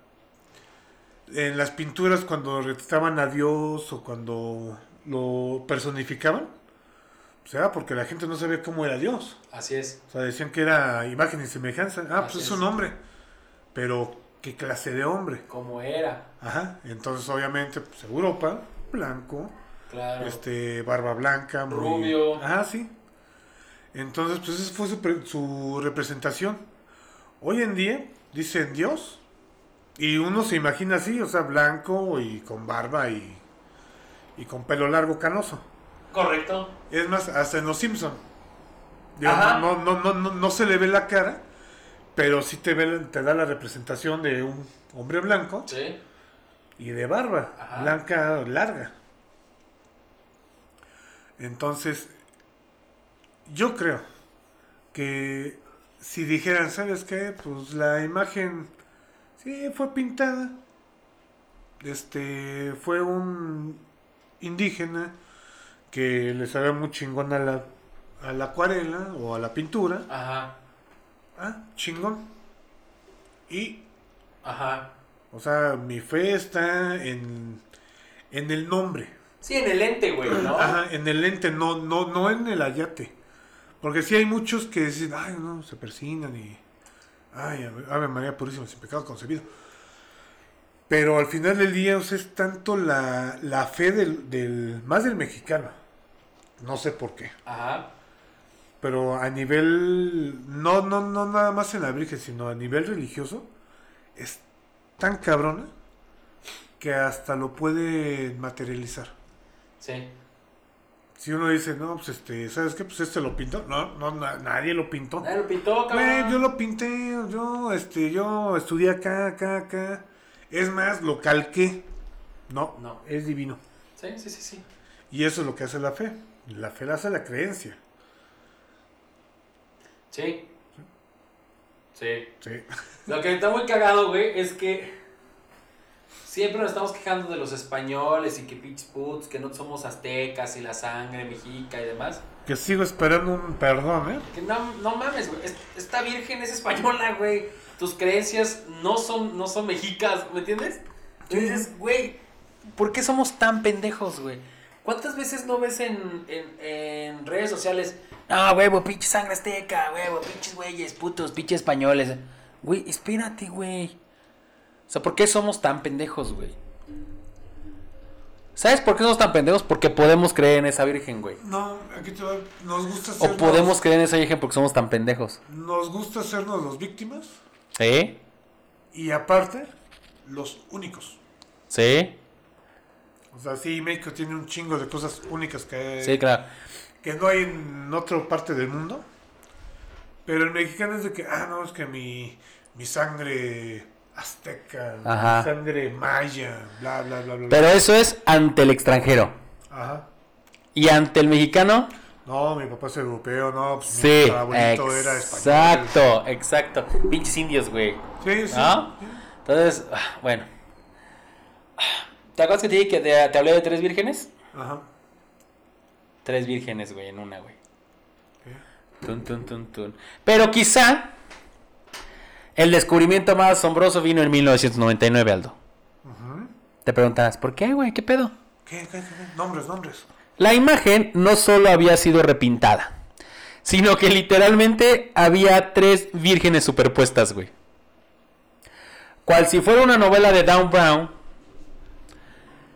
en las pinturas cuando retrataban a Dios o cuando lo personificaban, pues era porque la gente no sabía cómo era Dios. Así es. O sea, decían que era imagen y semejanza. Ah, Así pues es es. un hombre. Pero, ¿qué clase de hombre? Como era. Ajá. Entonces, obviamente, pues Europa, blanco, Claro. este, barba blanca, muy- Rubio. Ajá, sí. Entonces, pues esa fue su, su representación. Hoy en día dicen Dios y uno se imagina así, o sea, blanco y con barba y, y con pelo largo canoso. Correcto. Es más, hasta en los Simpson. No, no, no, no, no se le ve la cara, pero sí te, ve, te da la representación de un hombre blanco Sí. y de barba Ajá. blanca larga. Entonces, yo creo que si dijeran, ¿sabes qué? Pues la imagen sí fue pintada. Este fue un indígena que le sabía muy chingón a la, a la acuarela o a la pintura. Ajá. Ah, chingón. Y Ajá. o sea, mi fe está en, en el nombre. Sí, en el ente, güey, ¿no? Ajá, en el lente, no, no, no en el ayate. Porque sí hay muchos que dicen, ay, no, se persignan y. Ay, Ave- María Purísima, sin pecado concebido. Pero al final del día, o sea, es tanto la, la fe del, del. más del mexicano. No sé por qué. Ajá. Pero a nivel. No, no, no nada más en la Virgen, sino a nivel religioso. Es tan cabrona que hasta lo puede materializar. Sí. Si uno dice, no, pues este, ¿sabes qué? Pues este lo pintó. No, no, na- nadie lo pintó. Nadie lo pintó, cabrón. yo lo pinté, yo, este, yo estudié acá, acá, acá. Es más, lo calqué. No, No. es divino. Sí, sí, sí, sí. Y eso es lo que hace la fe. La fe la hace la creencia. Sí. Sí. Sí. Lo que está muy cagado, güey, es que siempre nos estamos quejando de los españoles y que pinches putos, que no somos aztecas y la sangre mexica y demás. Que sigo esperando un perdón, ¿eh? Que no, no mames, güey. es- Esta virgen es española, güey. Tus creencias no son, no son mexicas, ¿me entiendes? Sí. Entonces, güey, ¿por qué somos tan pendejos, güey? ¿Cuántas veces no ves en, en, en redes sociales? No, huevo, pinche sangre azteca, huevo, pinches güeyes, putos, pinches españoles. Güey, espérate, güey. O sea, ¿por qué somos tan pendejos, güey? ¿Sabes por qué somos tan pendejos? Porque podemos creer en esa virgen, güey. No, aquí te va. Nos gusta O hacernos, podemos creer en esa virgen porque somos tan pendejos. Nos gusta hacernos los víctimas ¿Sí? y aparte, los únicos. ¿Sí? O sea, sí, México tiene un chingo de cosas únicas que, Sí, claro. que no hay en otra parte del mundo. Pero el mexicano es de que, ah, no, es que mi, mi sangre azteca, Ajá. sangre maya, bla, bla, bla, bla. Pero eso es ante el extranjero. Ajá. Y ante el mexicano, No, mi papá es europeo, no, pues sí. mi abuelito era español. Exacto, exacto. Pinches indios, güey. Sí, sí. ¿No? Entonces, ah, bueno. ¿Te acuerdas que te dije que te, te hablé de tres vírgenes? Ajá. Tres vírgenes, güey, en una, güey. Tun, tun, tun, tun. Pero quizá el descubrimiento más asombroso vino en 1999, Aldo. Te preguntarás, ¿por qué, güey? ¿Qué pedo? ¿Qué, qué, qué, qué? Nombres, nombres. La imagen no solo había sido repintada, sino que literalmente había tres vírgenes superpuestas, güey. Cual si fuera una novela de Dan Brown.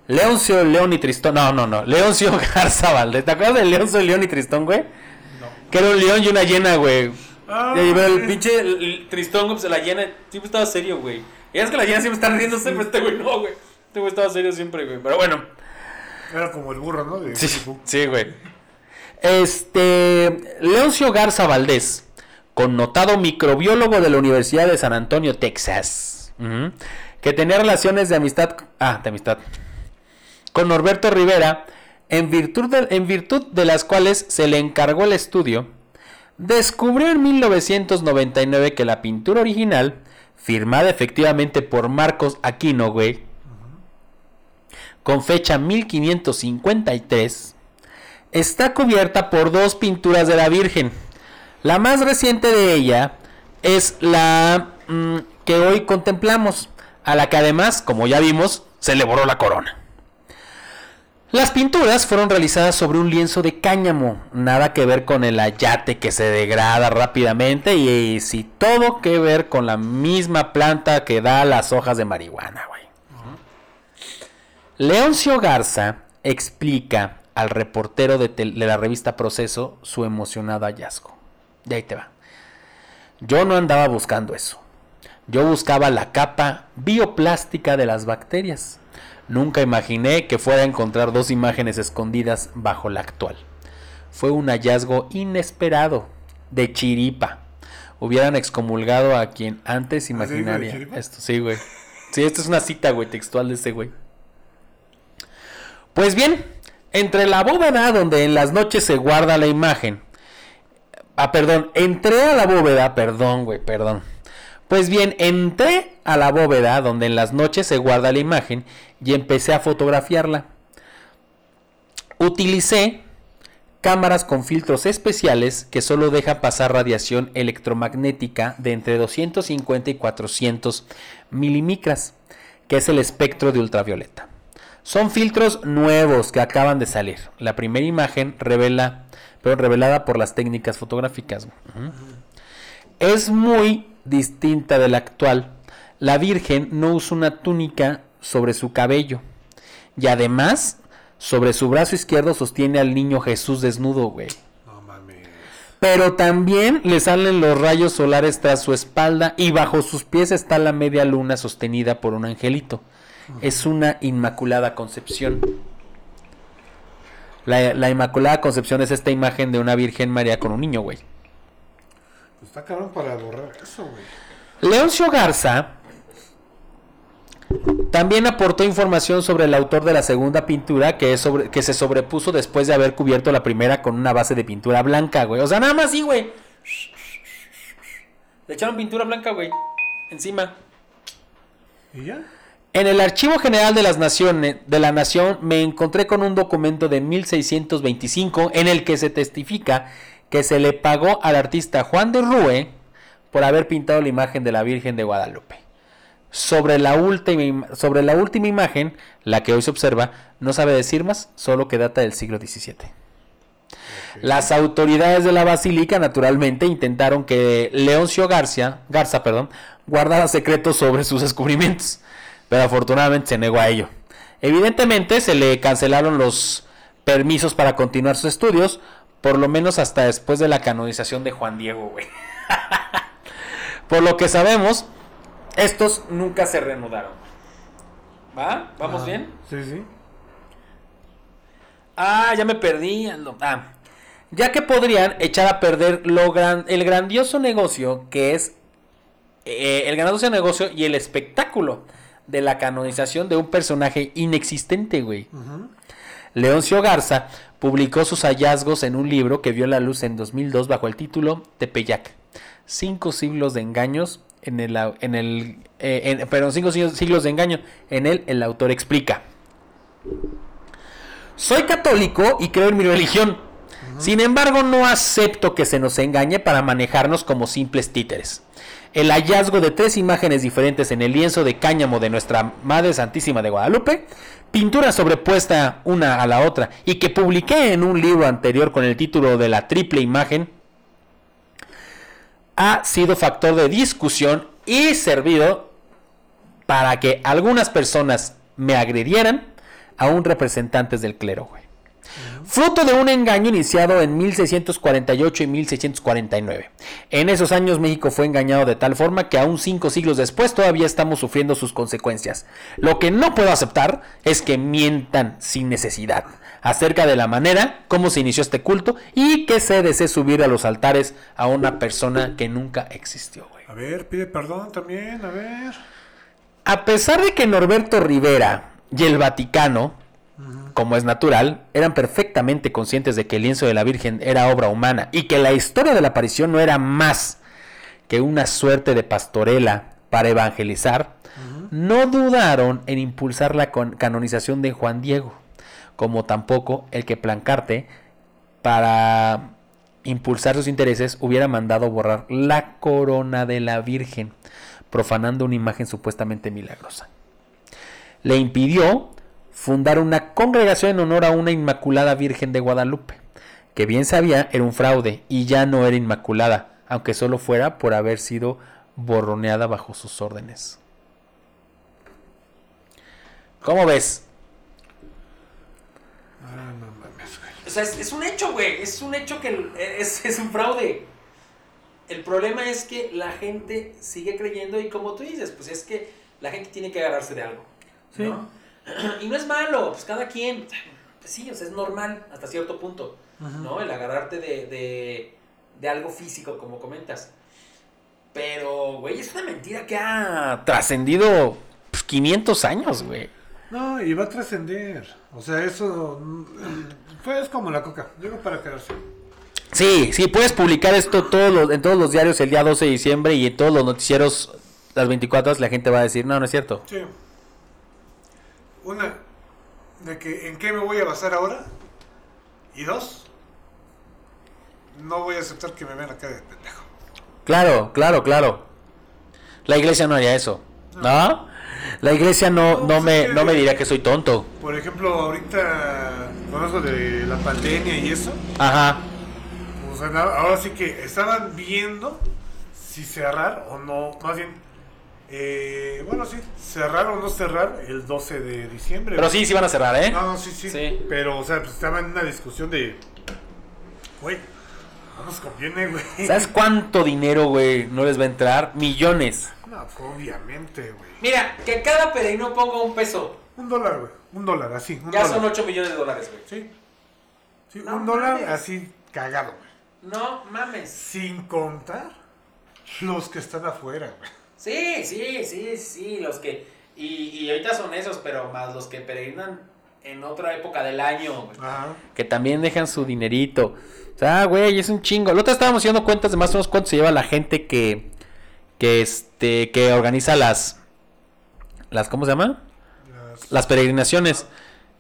Leoncio, León y Tristón. No, no, no. Leoncio Garza Valdés. ¿Te acuerdas de Leoncio, León y Tristón, güey? No. Que era un león y una llena, güey. Ah, y ahí ve el pinche el- el Tristón, güey, pues la llena siempre estaba serio, güey. Y es que la llena siempre está riéndose, pero este güey no, güey. Este güey estaba serio siempre, güey. Pero bueno. Era como el burro, ¿no? De Sí, sí, güey. Este. Leoncio Garza Valdés, connotado microbiólogo de la Universidad de San Antonio, Texas, que tenía relaciones de amistad. Ah, de amistad. Con Norberto Rivera, en virtud, de, en virtud de las cuales se le encargó el estudio, descubrió en 1999 que la pintura original, firmada efectivamente por Marcos Aquino, güey, con fecha 1553, está cubierta por dos pinturas de la Virgen. La más reciente de ella es la mm, que hoy contemplamos, a la que además, como ya vimos, se le borró la corona. Las pinturas fueron realizadas sobre un lienzo de cáñamo, nada que ver con el ayate que se degrada rápidamente y, sí todo que ver con la misma planta que da las hojas de marihuana, güey. Leoncio Garza explica al reportero de, de la revista Proceso su emocionado hallazgo. De ahí te va. Yo no andaba buscando eso. Yo buscaba la capa bioplástica de las bacterias. Nunca imaginé que fuera a encontrar dos imágenes escondidas bajo la actual. Fue un hallazgo inesperado, de chiripa. Hubieran excomulgado a quien antes de imaginaría esto. Sí, güey. Sí, esto es una cita, güey, textual de ese güey. Pues bien, entre la bóveda donde en las noches se guarda la imagen. Ah, perdón, entré a la bóveda, perdón, güey, perdón. Pues bien, entré a la bóveda donde en las noches se guarda la imagen y empecé a fotografiarla. Utilicé cámaras con filtros especiales que solo dejan pasar radiación electromagnética de entre 250 y 400 milimicras, que es el espectro de ultravioleta. Son filtros nuevos que acaban de salir. La primera imagen revela, pero revelada por las técnicas fotográficas. Es muy distinta de la actual. La Virgen no usa una túnica sobre su cabello. Y además, sobre su brazo izquierdo sostiene al niño Jesús desnudo, güey. No mames. Pero también le salen los rayos solares tras su espalda y bajo sus pies está la media luna sostenida por un angelito. Es una inmaculada concepción. La, la inmaculada concepción es esta imagen de una Virgen María con un niño, güey. Pues está cabrón para borrar eso, güey. Leoncio Garza también aportó información sobre el autor de la segunda pintura que, es sobre, que se sobrepuso después de haber cubierto la primera con una base de pintura blanca, güey. O sea, nada más así, güey. Le echaron pintura blanca, güey. Encima. ¿Y ya? En el Archivo General de las Naciones de la Nación me encontré con un documento de 1625 en el que se testifica que se le pagó al artista Juan de Rue por haber pintado la imagen de la Virgen de Guadalupe. Sobre la última im- sobre la última imagen, la que hoy se observa, no sabe decir más, solo que data del siglo XVII. Las autoridades de la basílica naturalmente intentaron que Leoncio García, Garza perdón, guardara secretos sobre sus descubrimientos, pero afortunadamente se negó a ello. Evidentemente se le cancelaron los permisos para continuar sus estudios, por lo menos hasta después de la canonización de Juan Diego, güey. por lo que sabemos, estos nunca se reanudaron. ¿Va? ¿Vamos Ah, bien? Sí, sí. Ah, ya me perdí. Ah, ya que podrían echar a perder lo gran, el grandioso negocio que es eh, el grandioso negocio y el espectáculo de la canonización de un personaje inexistente, güey. Leoncio Garza publicó sus hallazgos en un libro que vio la luz en 2002 bajo el título Tepeyac. Cinco siglos de engaños en el, en el eh, en- perdón, cinco siglos, siglos de engaño. En él el autor explica. Soy católico y creo en mi religión. Sin embargo, no acepto que se nos engañe para manejarnos como simples títeres. El hallazgo de tres imágenes diferentes en el lienzo de cáñamo de nuestra Madre Santísima de Guadalupe, pintura sobrepuesta una a la otra y que publiqué en un libro anterior con el título de la triple imagen, ha sido factor de discusión y servido para que algunas personas me agredieran, aún representantes del clero. Fruto de un engaño iniciado en 1648 y 1649. En esos años México fue engañado de tal forma que aún cinco siglos después todavía estamos sufriendo sus consecuencias. Lo que no puedo aceptar es que mientan sin necesidad acerca de la manera como se inició este culto y que se desee subir a los altares a una persona que nunca existió, güey. A ver, pide perdón también, a ver. A pesar de que Norberto Rivera y el Vaticano, como es natural, eran perfectamente conscientes de que el lienzo de la Virgen era obra humana y que la historia de la aparición no era más que una suerte de pastorela para evangelizar, no dudaron en impulsar la canonización de Juan Diego, como tampoco el que Plancarte, para impulsar sus intereses, hubiera mandado borrar la corona de la Virgen, profanando una imagen supuestamente milagrosa. Le impidió fundar una congregación en honor a una Inmaculada Virgen de Guadalupe, que bien sabía era un fraude y ya no era inmaculada, aunque solo fuera por haber sido borroneada bajo sus órdenes. ¿Cómo ves? Ah, no mames, güey. O sea, es, es un hecho, güey. Es un hecho que es, es un fraude. El problema es que la gente sigue creyendo y como tú dices, pues es que la gente tiene que agarrarse de algo. Sí. ¿no? Y no es malo, pues cada quien, pues sí, o sea, es normal hasta cierto punto, ¿no? El agarrarte de, de, de algo físico, como comentas. Pero, güey, es una mentira que ha trascendido pues, 500 años, güey. No, y va a trascender. O sea, eso mm, fue es como la coca. Llegó para quedarse. Sí, sí, puedes publicar esto todos los, en todos los diarios el día 12 de diciembre y en todos los noticieros las 24 horas la gente va a decir, no, no es cierto. Sí. Una, de que en qué me voy a basar ahora. Y dos, no voy a aceptar que me vean acá de pendejo. Claro, claro, claro. La iglesia no haría eso, ¿no? La iglesia no, No, no, pues me, no me diría que soy tonto. Por ejemplo, ahorita con eso de la pandemia y eso. Ajá. Na- ahora sí que estaban viendo si cerrar o no, más bien, eh, bueno, sí, cerrar o no cerrar el 12 de diciembre. Pero sí, sí van a cerrar, ¿eh? No, no, sí, sí, Sí. Pero, o sea, pues estaban en una discusión de, güey, no nos conviene, güey. ¿Sabes cuánto dinero, güey, no les va a entrar? Millones. No, obviamente, güey. Mira, que cada peregrino ponga un peso. Un dólar, güey. Un dólar, así. Un Ya dólar. son 8 millones de dólares, güey. Sí. Sí, No un dólar así cagado, güey. No mames. Sin contar los que están afuera, güey. Sí, sí, sí, sí, los que... Y, y ahorita son esos, pero más los que peregrinan en otra época del año, güey. Ajá. que también dejan su dinerito. O sea, güey, es un chingo. La otra estábamos haciendo cuentas de más o menos cuánto se lleva la gente que que este que organiza las las ¿cómo se llama? Las- Las peregrinaciones.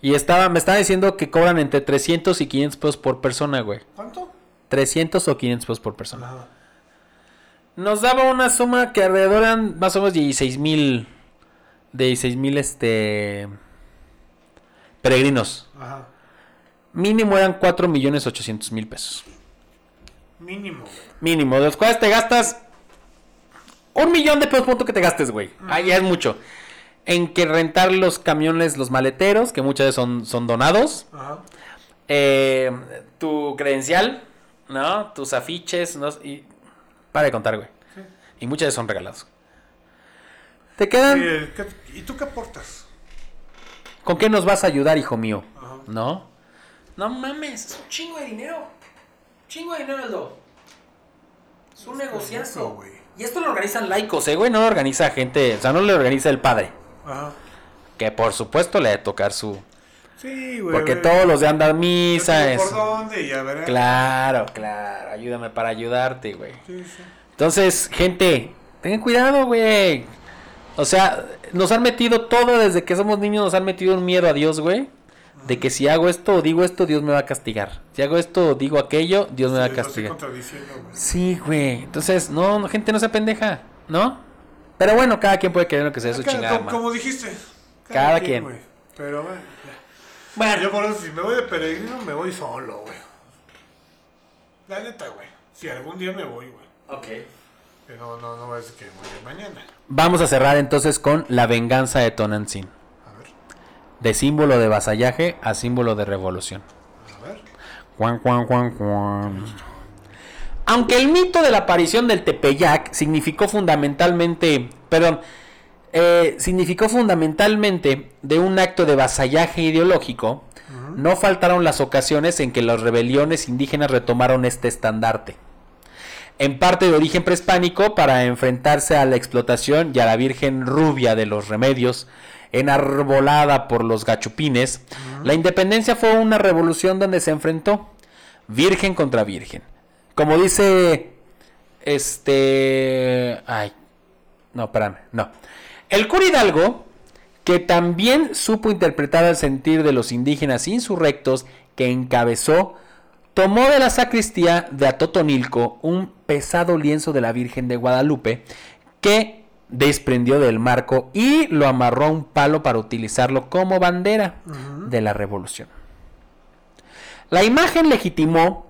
Y estaba me estaba diciendo que cobran entre 300 y 500 pesos por persona, güey. ¿Cuánto? 300 o 500 pesos por persona. Ajá. Nos daba una suma que alrededor eran más o menos 16 mil. De 16 mil este. Peregrinos. Ajá. Mínimo eran 4 millones 800 mil pesos. Mínimo. Mínimo, de los cuales te gastas un millón de pesos punto que te gastes, güey. Ahí ya es mucho. En que rentar los camiones, los maleteros, que muchas veces son, son donados. Ajá. Eh, tu credencial, ¿no? Tus afiches, ¿no? Y para de contar, güey. Sí. Y muchas veces son regalados. Te quedan... Eh, ¿qué- ¿Y tú qué aportas? ¿Con qué nos vas a ayudar, hijo mío? Ajá. ¿No? No mames, es un chingo de dinero. Chingo de dinero, Aldo. Es un negociazo. güey. Y esto lo organizan laicos, eh, güey. No lo organiza gente. O sea, no lo organiza el padre. Ajá. Que por supuesto le debe tocar su. Sí, güey. Porque güey. todos los de andar misa. Y ya verás. Claro, claro. Ayúdame para ayudarte, güey. Sí, sí. Entonces, gente, tengan cuidado, güey. O sea, nos han metido todo desde que somos niños, nos han metido un miedo a Dios, güey. De que si hago esto o digo esto, Dios me va a castigar. Si hago esto o digo aquello, Dios me va a castigar. Sí, güey. Entonces, no, no, gente, no se pendeja, ¿no? Pero bueno, cada quien puede creer lo que sea su Cada- chingada. como, como dijiste. Cada quien. güey. Pero bueno. ya. Bueno, Yo por eso, si me voy de peregrino, me voy solo, güey. La neta, güey. Si algún día me voy, güey. ok. Que no, no, no va a decir que voy de mañana. Vamos a cerrar entonces con la venganza de Tonantzin. De símbolo de vasallaje a símbolo de revolución. a ver. Juan, Juan, Juan, Juan. Aunque el mito de la aparición del Tepeyac significó fundamentalmente, perdón, eh, significó fundamentalmente de un acto de vasallaje ideológico, no faltaron las ocasiones en que las rebeliones indígenas retomaron este estandarte. En parte de origen prehispánico para enfrentarse a la explotación y a la Virgen rubia de los remedios, enarbolada por los gachupines, la independencia fue una revolución donde se enfrentó virgen contra virgen. Como dice este, ay, no, espérame, no. El cura Hidalgo, que también supo interpretar el sentir de los indígenas insurrectos que encabezó, tomó de la sacristía de Atotonilco un pesado lienzo de la Virgen de Guadalupe que desprendió del marco y lo amarró a un palo para utilizarlo como bandera de la revolución. La imagen legitimó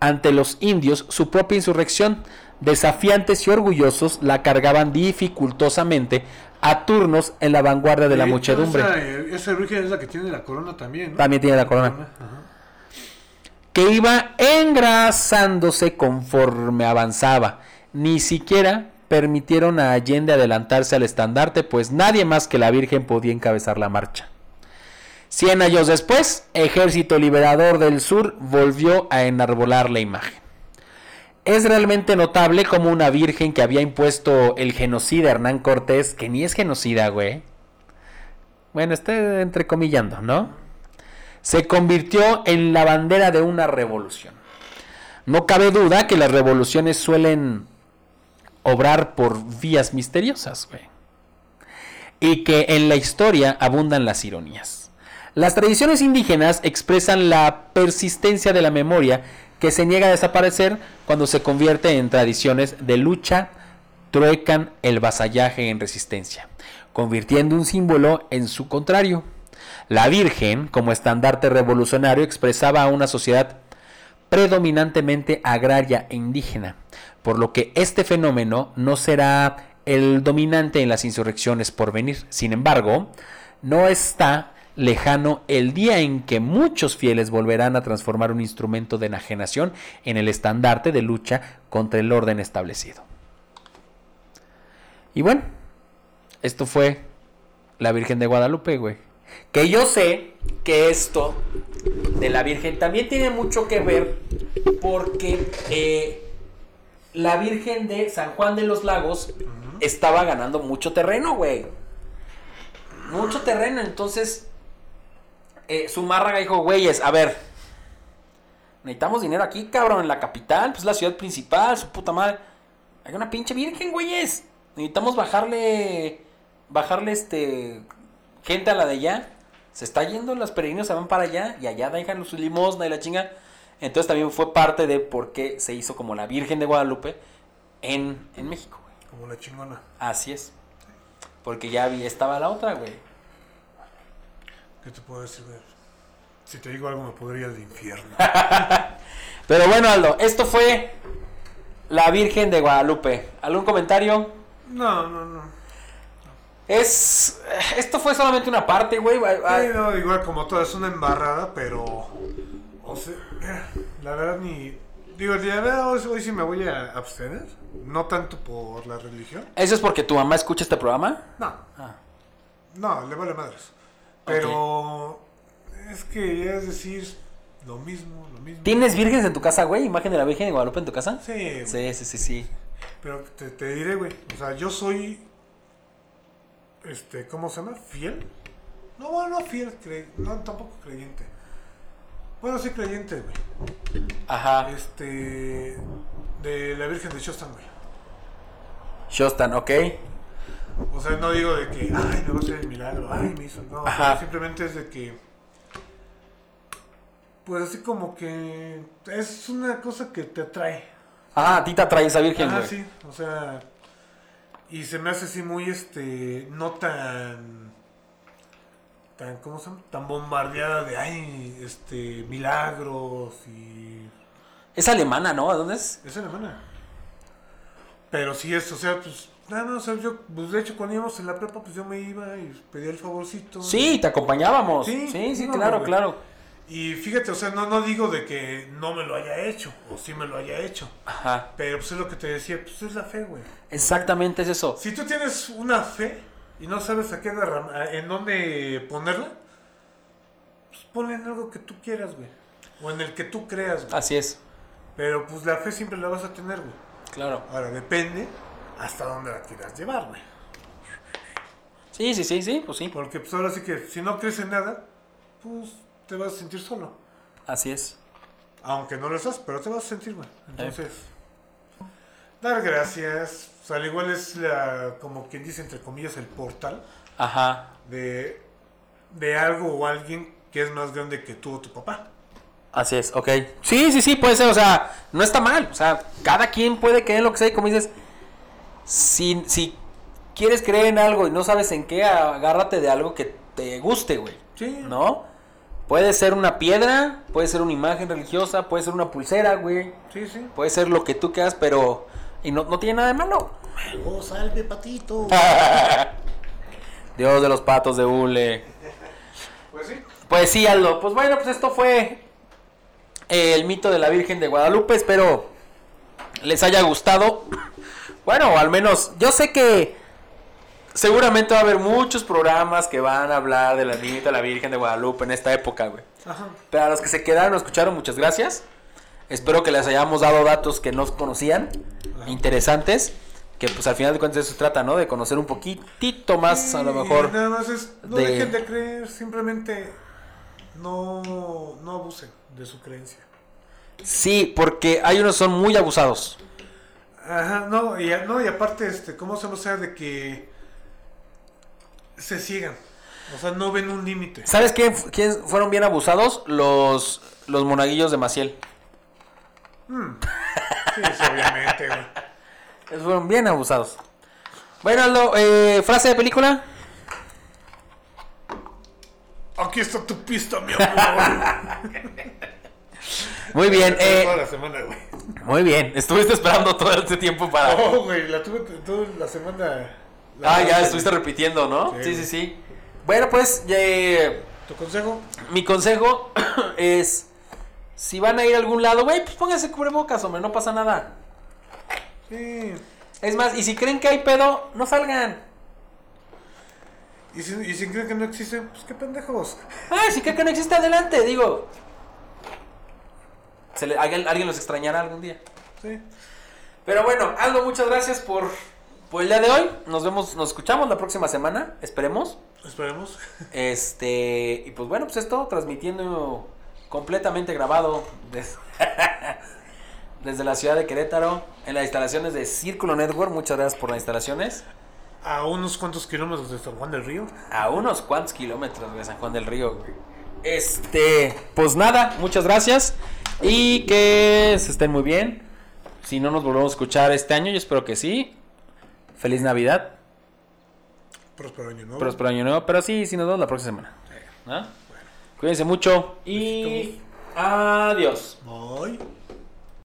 ante los indios su propia insurrección. Desafiantes y orgullosos la cargaban dificultosamente a turnos en la vanguardia de la muchedumbre. Esa, eh, esa virgen es la que tiene la corona también, ¿no? También tiene la corona. Ajá. Que iba engrasándose conforme avanzaba. Ni siquiera permitieron a Allende adelantarse al estandarte, pues nadie más que la Virgen podía encabezar la marcha. Cien años después, Ejército Liberador del Sur volvió a enarbolar la imagen. Es realmente notable como una virgen que había impuesto el genocida Hernán Cortés, que ni es genocida, güey. Bueno, estoy entrecomillando, ¿no? Se convirtió en la bandera de una revolución. No cabe duda que las revoluciones suelen obrar por vías misteriosas. Y que en la historia abundan las ironías. Las tradiciones indígenas expresan la persistencia de la memoria que se niega a desaparecer cuando se convierte en tradiciones de lucha, truecan el vasallaje en resistencia, convirtiendo un símbolo en su contrario. La Virgen, como estandarte revolucionario, expresaba a una sociedad predominantemente agraria e indígena, por lo que este fenómeno no será el dominante en las insurrecciones por venir. Sin embargo, no está lejano el día en que muchos fieles volverán a transformar un instrumento de enajenación en el estandarte de lucha contra el orden establecido. Y bueno, esto fue la Virgen de Guadalupe, güey. Que yo sé que esto de la Virgen también tiene mucho que ver porque eh, la Virgen de San Juan de los Lagos estaba ganando mucho terreno, güey. Mucho terreno, entonces eh, Zumárraga dijo, güeyes, a ver, necesitamos dinero aquí, cabrón, en la capital, pues la ciudad principal, su puta madre. Hay una pinche virgen, güeyes. Necesitamos bajarle, bajarle este, gente a la de allá. Se está yendo, los peregrinos se van para allá y allá dejan su limosna y la chinga. Entonces también fue parte de por qué se hizo como la Virgen de Guadalupe en, en México, güey. Como la chingona. Así es. Porque ya había, estaba la otra, güey. ¿Qué te puedo decir, güey? Si te digo algo me podría ir al infierno. Pero bueno, Aldo, esto fue la Virgen de Guadalupe. ¿Algún comentario? No, no, no. Es. Esto fue solamente una parte, güey. Sí, no, igual como todo, es una embarrada, pero. O sea, la verdad ni. Digo, la verdad hoy, hoy sí me voy a abstener. No tanto por la religión. ¿Eso es porque tu mamá escucha este programa? No, Ah. no, le vale madres. Pero. Es que ya es decir. Lo mismo, lo mismo. ¿Tienes vírgenes en tu casa, güey? ¿Imagen de la Virgen de Guadalupe en tu casa? Sí. Sí, sí, sí, sí. Pero te, te diré, güey. O sea, yo soy. Este, ¿cómo se llama? ¿Fiel? No, bueno, no fiel, cre... no, tampoco creyente. Bueno, sí creyente, güey. Ajá. Este. De la Virgen de Shostan, güey. Shostan, ok. O sea, no digo de que, ay, me va a hacer el milagro, ay, me hizo. No, Ajá. simplemente es de que. Pues así como que. Es una cosa que te atrae. Ah, a ti te atrae esa Virgen, Ah, güey. sí, o sea. Y se me hace así muy, este. No tan. Tan, ¿cómo se llama? Tan bombardeada de, ay, este. Milagros y. Es alemana, ¿no? ¿A dónde es? Es alemana. Pero sí es, o sea, pues. Nada, no, o sea, yo, pues de hecho, cuando íbamos en la prepa, pues yo me iba y pedía el favorcito. Sí, te acompañábamos. Sí, Sí, sí, no, claro, claro. Y fíjate, o sea, no, no digo de que no me lo haya hecho, o sí me lo haya hecho. Ajá. Pero pues es lo que te decía, pues es la fe, güey. Exactamente es eso. Si tú tienes una fe y no sabes a qué derram- a- en dónde ponerla, pues ponle en algo que tú quieras, güey. O en el que tú creas, güey. Así es. Pero pues la fe siempre la vas a tener, güey. Claro. Ahora depende hasta dónde la quieras llevar, güey. Sí, sí, sí, sí, pues sí. Porque pues ahora sí que si no crees en nada, pues te vas a sentir solo. Así es. Aunque no lo estás, pero te vas a sentir, güey. Entonces, dar gracias. O sea, al igual es la, como quien dice, entre comillas, el portal Ajá. de, de algo o alguien que es más grande que tú o tu papá. Así es, ok. Sí, sí, sí, puede ser, o sea, no está mal. O sea, cada quien puede creer lo que sea y como dices, si, si quieres creer en algo y no sabes en qué, agárrate de algo que te guste, güey. Sí. ¿No? Puede ser una piedra, puede ser una imagen religiosa, puede ser una pulsera, güey. Sí, sí. Puede ser lo que tú quieras, pero... Y no, no tiene nada de malo. Oh, salve, patito. Dios de los patos de hule. Pues sí. Pues sí, Aldo. Pues bueno, pues esto fue el mito de la Virgen de Guadalupe. Espero les haya gustado. Bueno, al menos yo sé que seguramente va a haber muchos programas que van a hablar de la de la Virgen de Guadalupe en esta época, güey. Ajá. Pero a los que se quedaron o escucharon, muchas gracias. Espero que les hayamos dado datos que no conocían, interesantes. Que pues al final de cuentas eso se trata, ¿no? De conocer un poquitito más, a lo mejor. Nada más es, no de- dejen de creer, simplemente no, no abusen de su creencia. Sí, porque hay unos que son muy abusados. Ajá, no, y, no, y aparte, este, ¿cómo se sea de que se ciegan? O sea, no ven un límite. ¿Sabes quién, quiénes fueron bien abusados? Los, los monaguillos de Maciel. Sí, sí, obviamente, güey. Fueron bien abusados. Bueno, Aldo, eh, frase de película. Aquí está tu pista, mi amor. Muy bien, eh, Toda la semana, güey. muy bien. Estuviste esperando todo este tiempo para... Oh, güey, la tuve toda la semana. La- Ah, ya estuviste repitiendo, ¿no? Sí, Sí. sí, sí. Bueno, pues eh, ¿Tu consejo? mi consejo es... Si van a ir a algún lado, güey, pues pónganse cubrebocas, hombre, no pasa nada. Sí. Es más, y si creen que hay pedo, no salgan. Y si, y si creen que no existe, pues qué pendejos. Ah, si creen que no existe, adelante, digo. Se le- alguien, alguien los extrañará algún día. Sí. Pero bueno, Aldo, muchas gracias por, por el día de hoy. Nos vemos, nos escuchamos la próxima semana, esperemos. Esperemos. Este, y pues bueno, pues esto transmitiendo completamente grabado des- desde la ciudad de Querétaro, en las instalaciones de Círculo Network. Muchas gracias por las instalaciones. A unos cuantos kilómetros de San Juan del Río. A unos cuantos kilómetros de San Juan del Río. Este, pues nada, muchas gracias. Y que se estén muy bien. Si no nos volvemos a escuchar este año, yo espero que sí. Feliz Navidad, Próspero año nuevo. próspero año nuevo. Pero sí, sí nos vemos la próxima semana. ¿Ah? Cuídense mucho y adiós. Bye.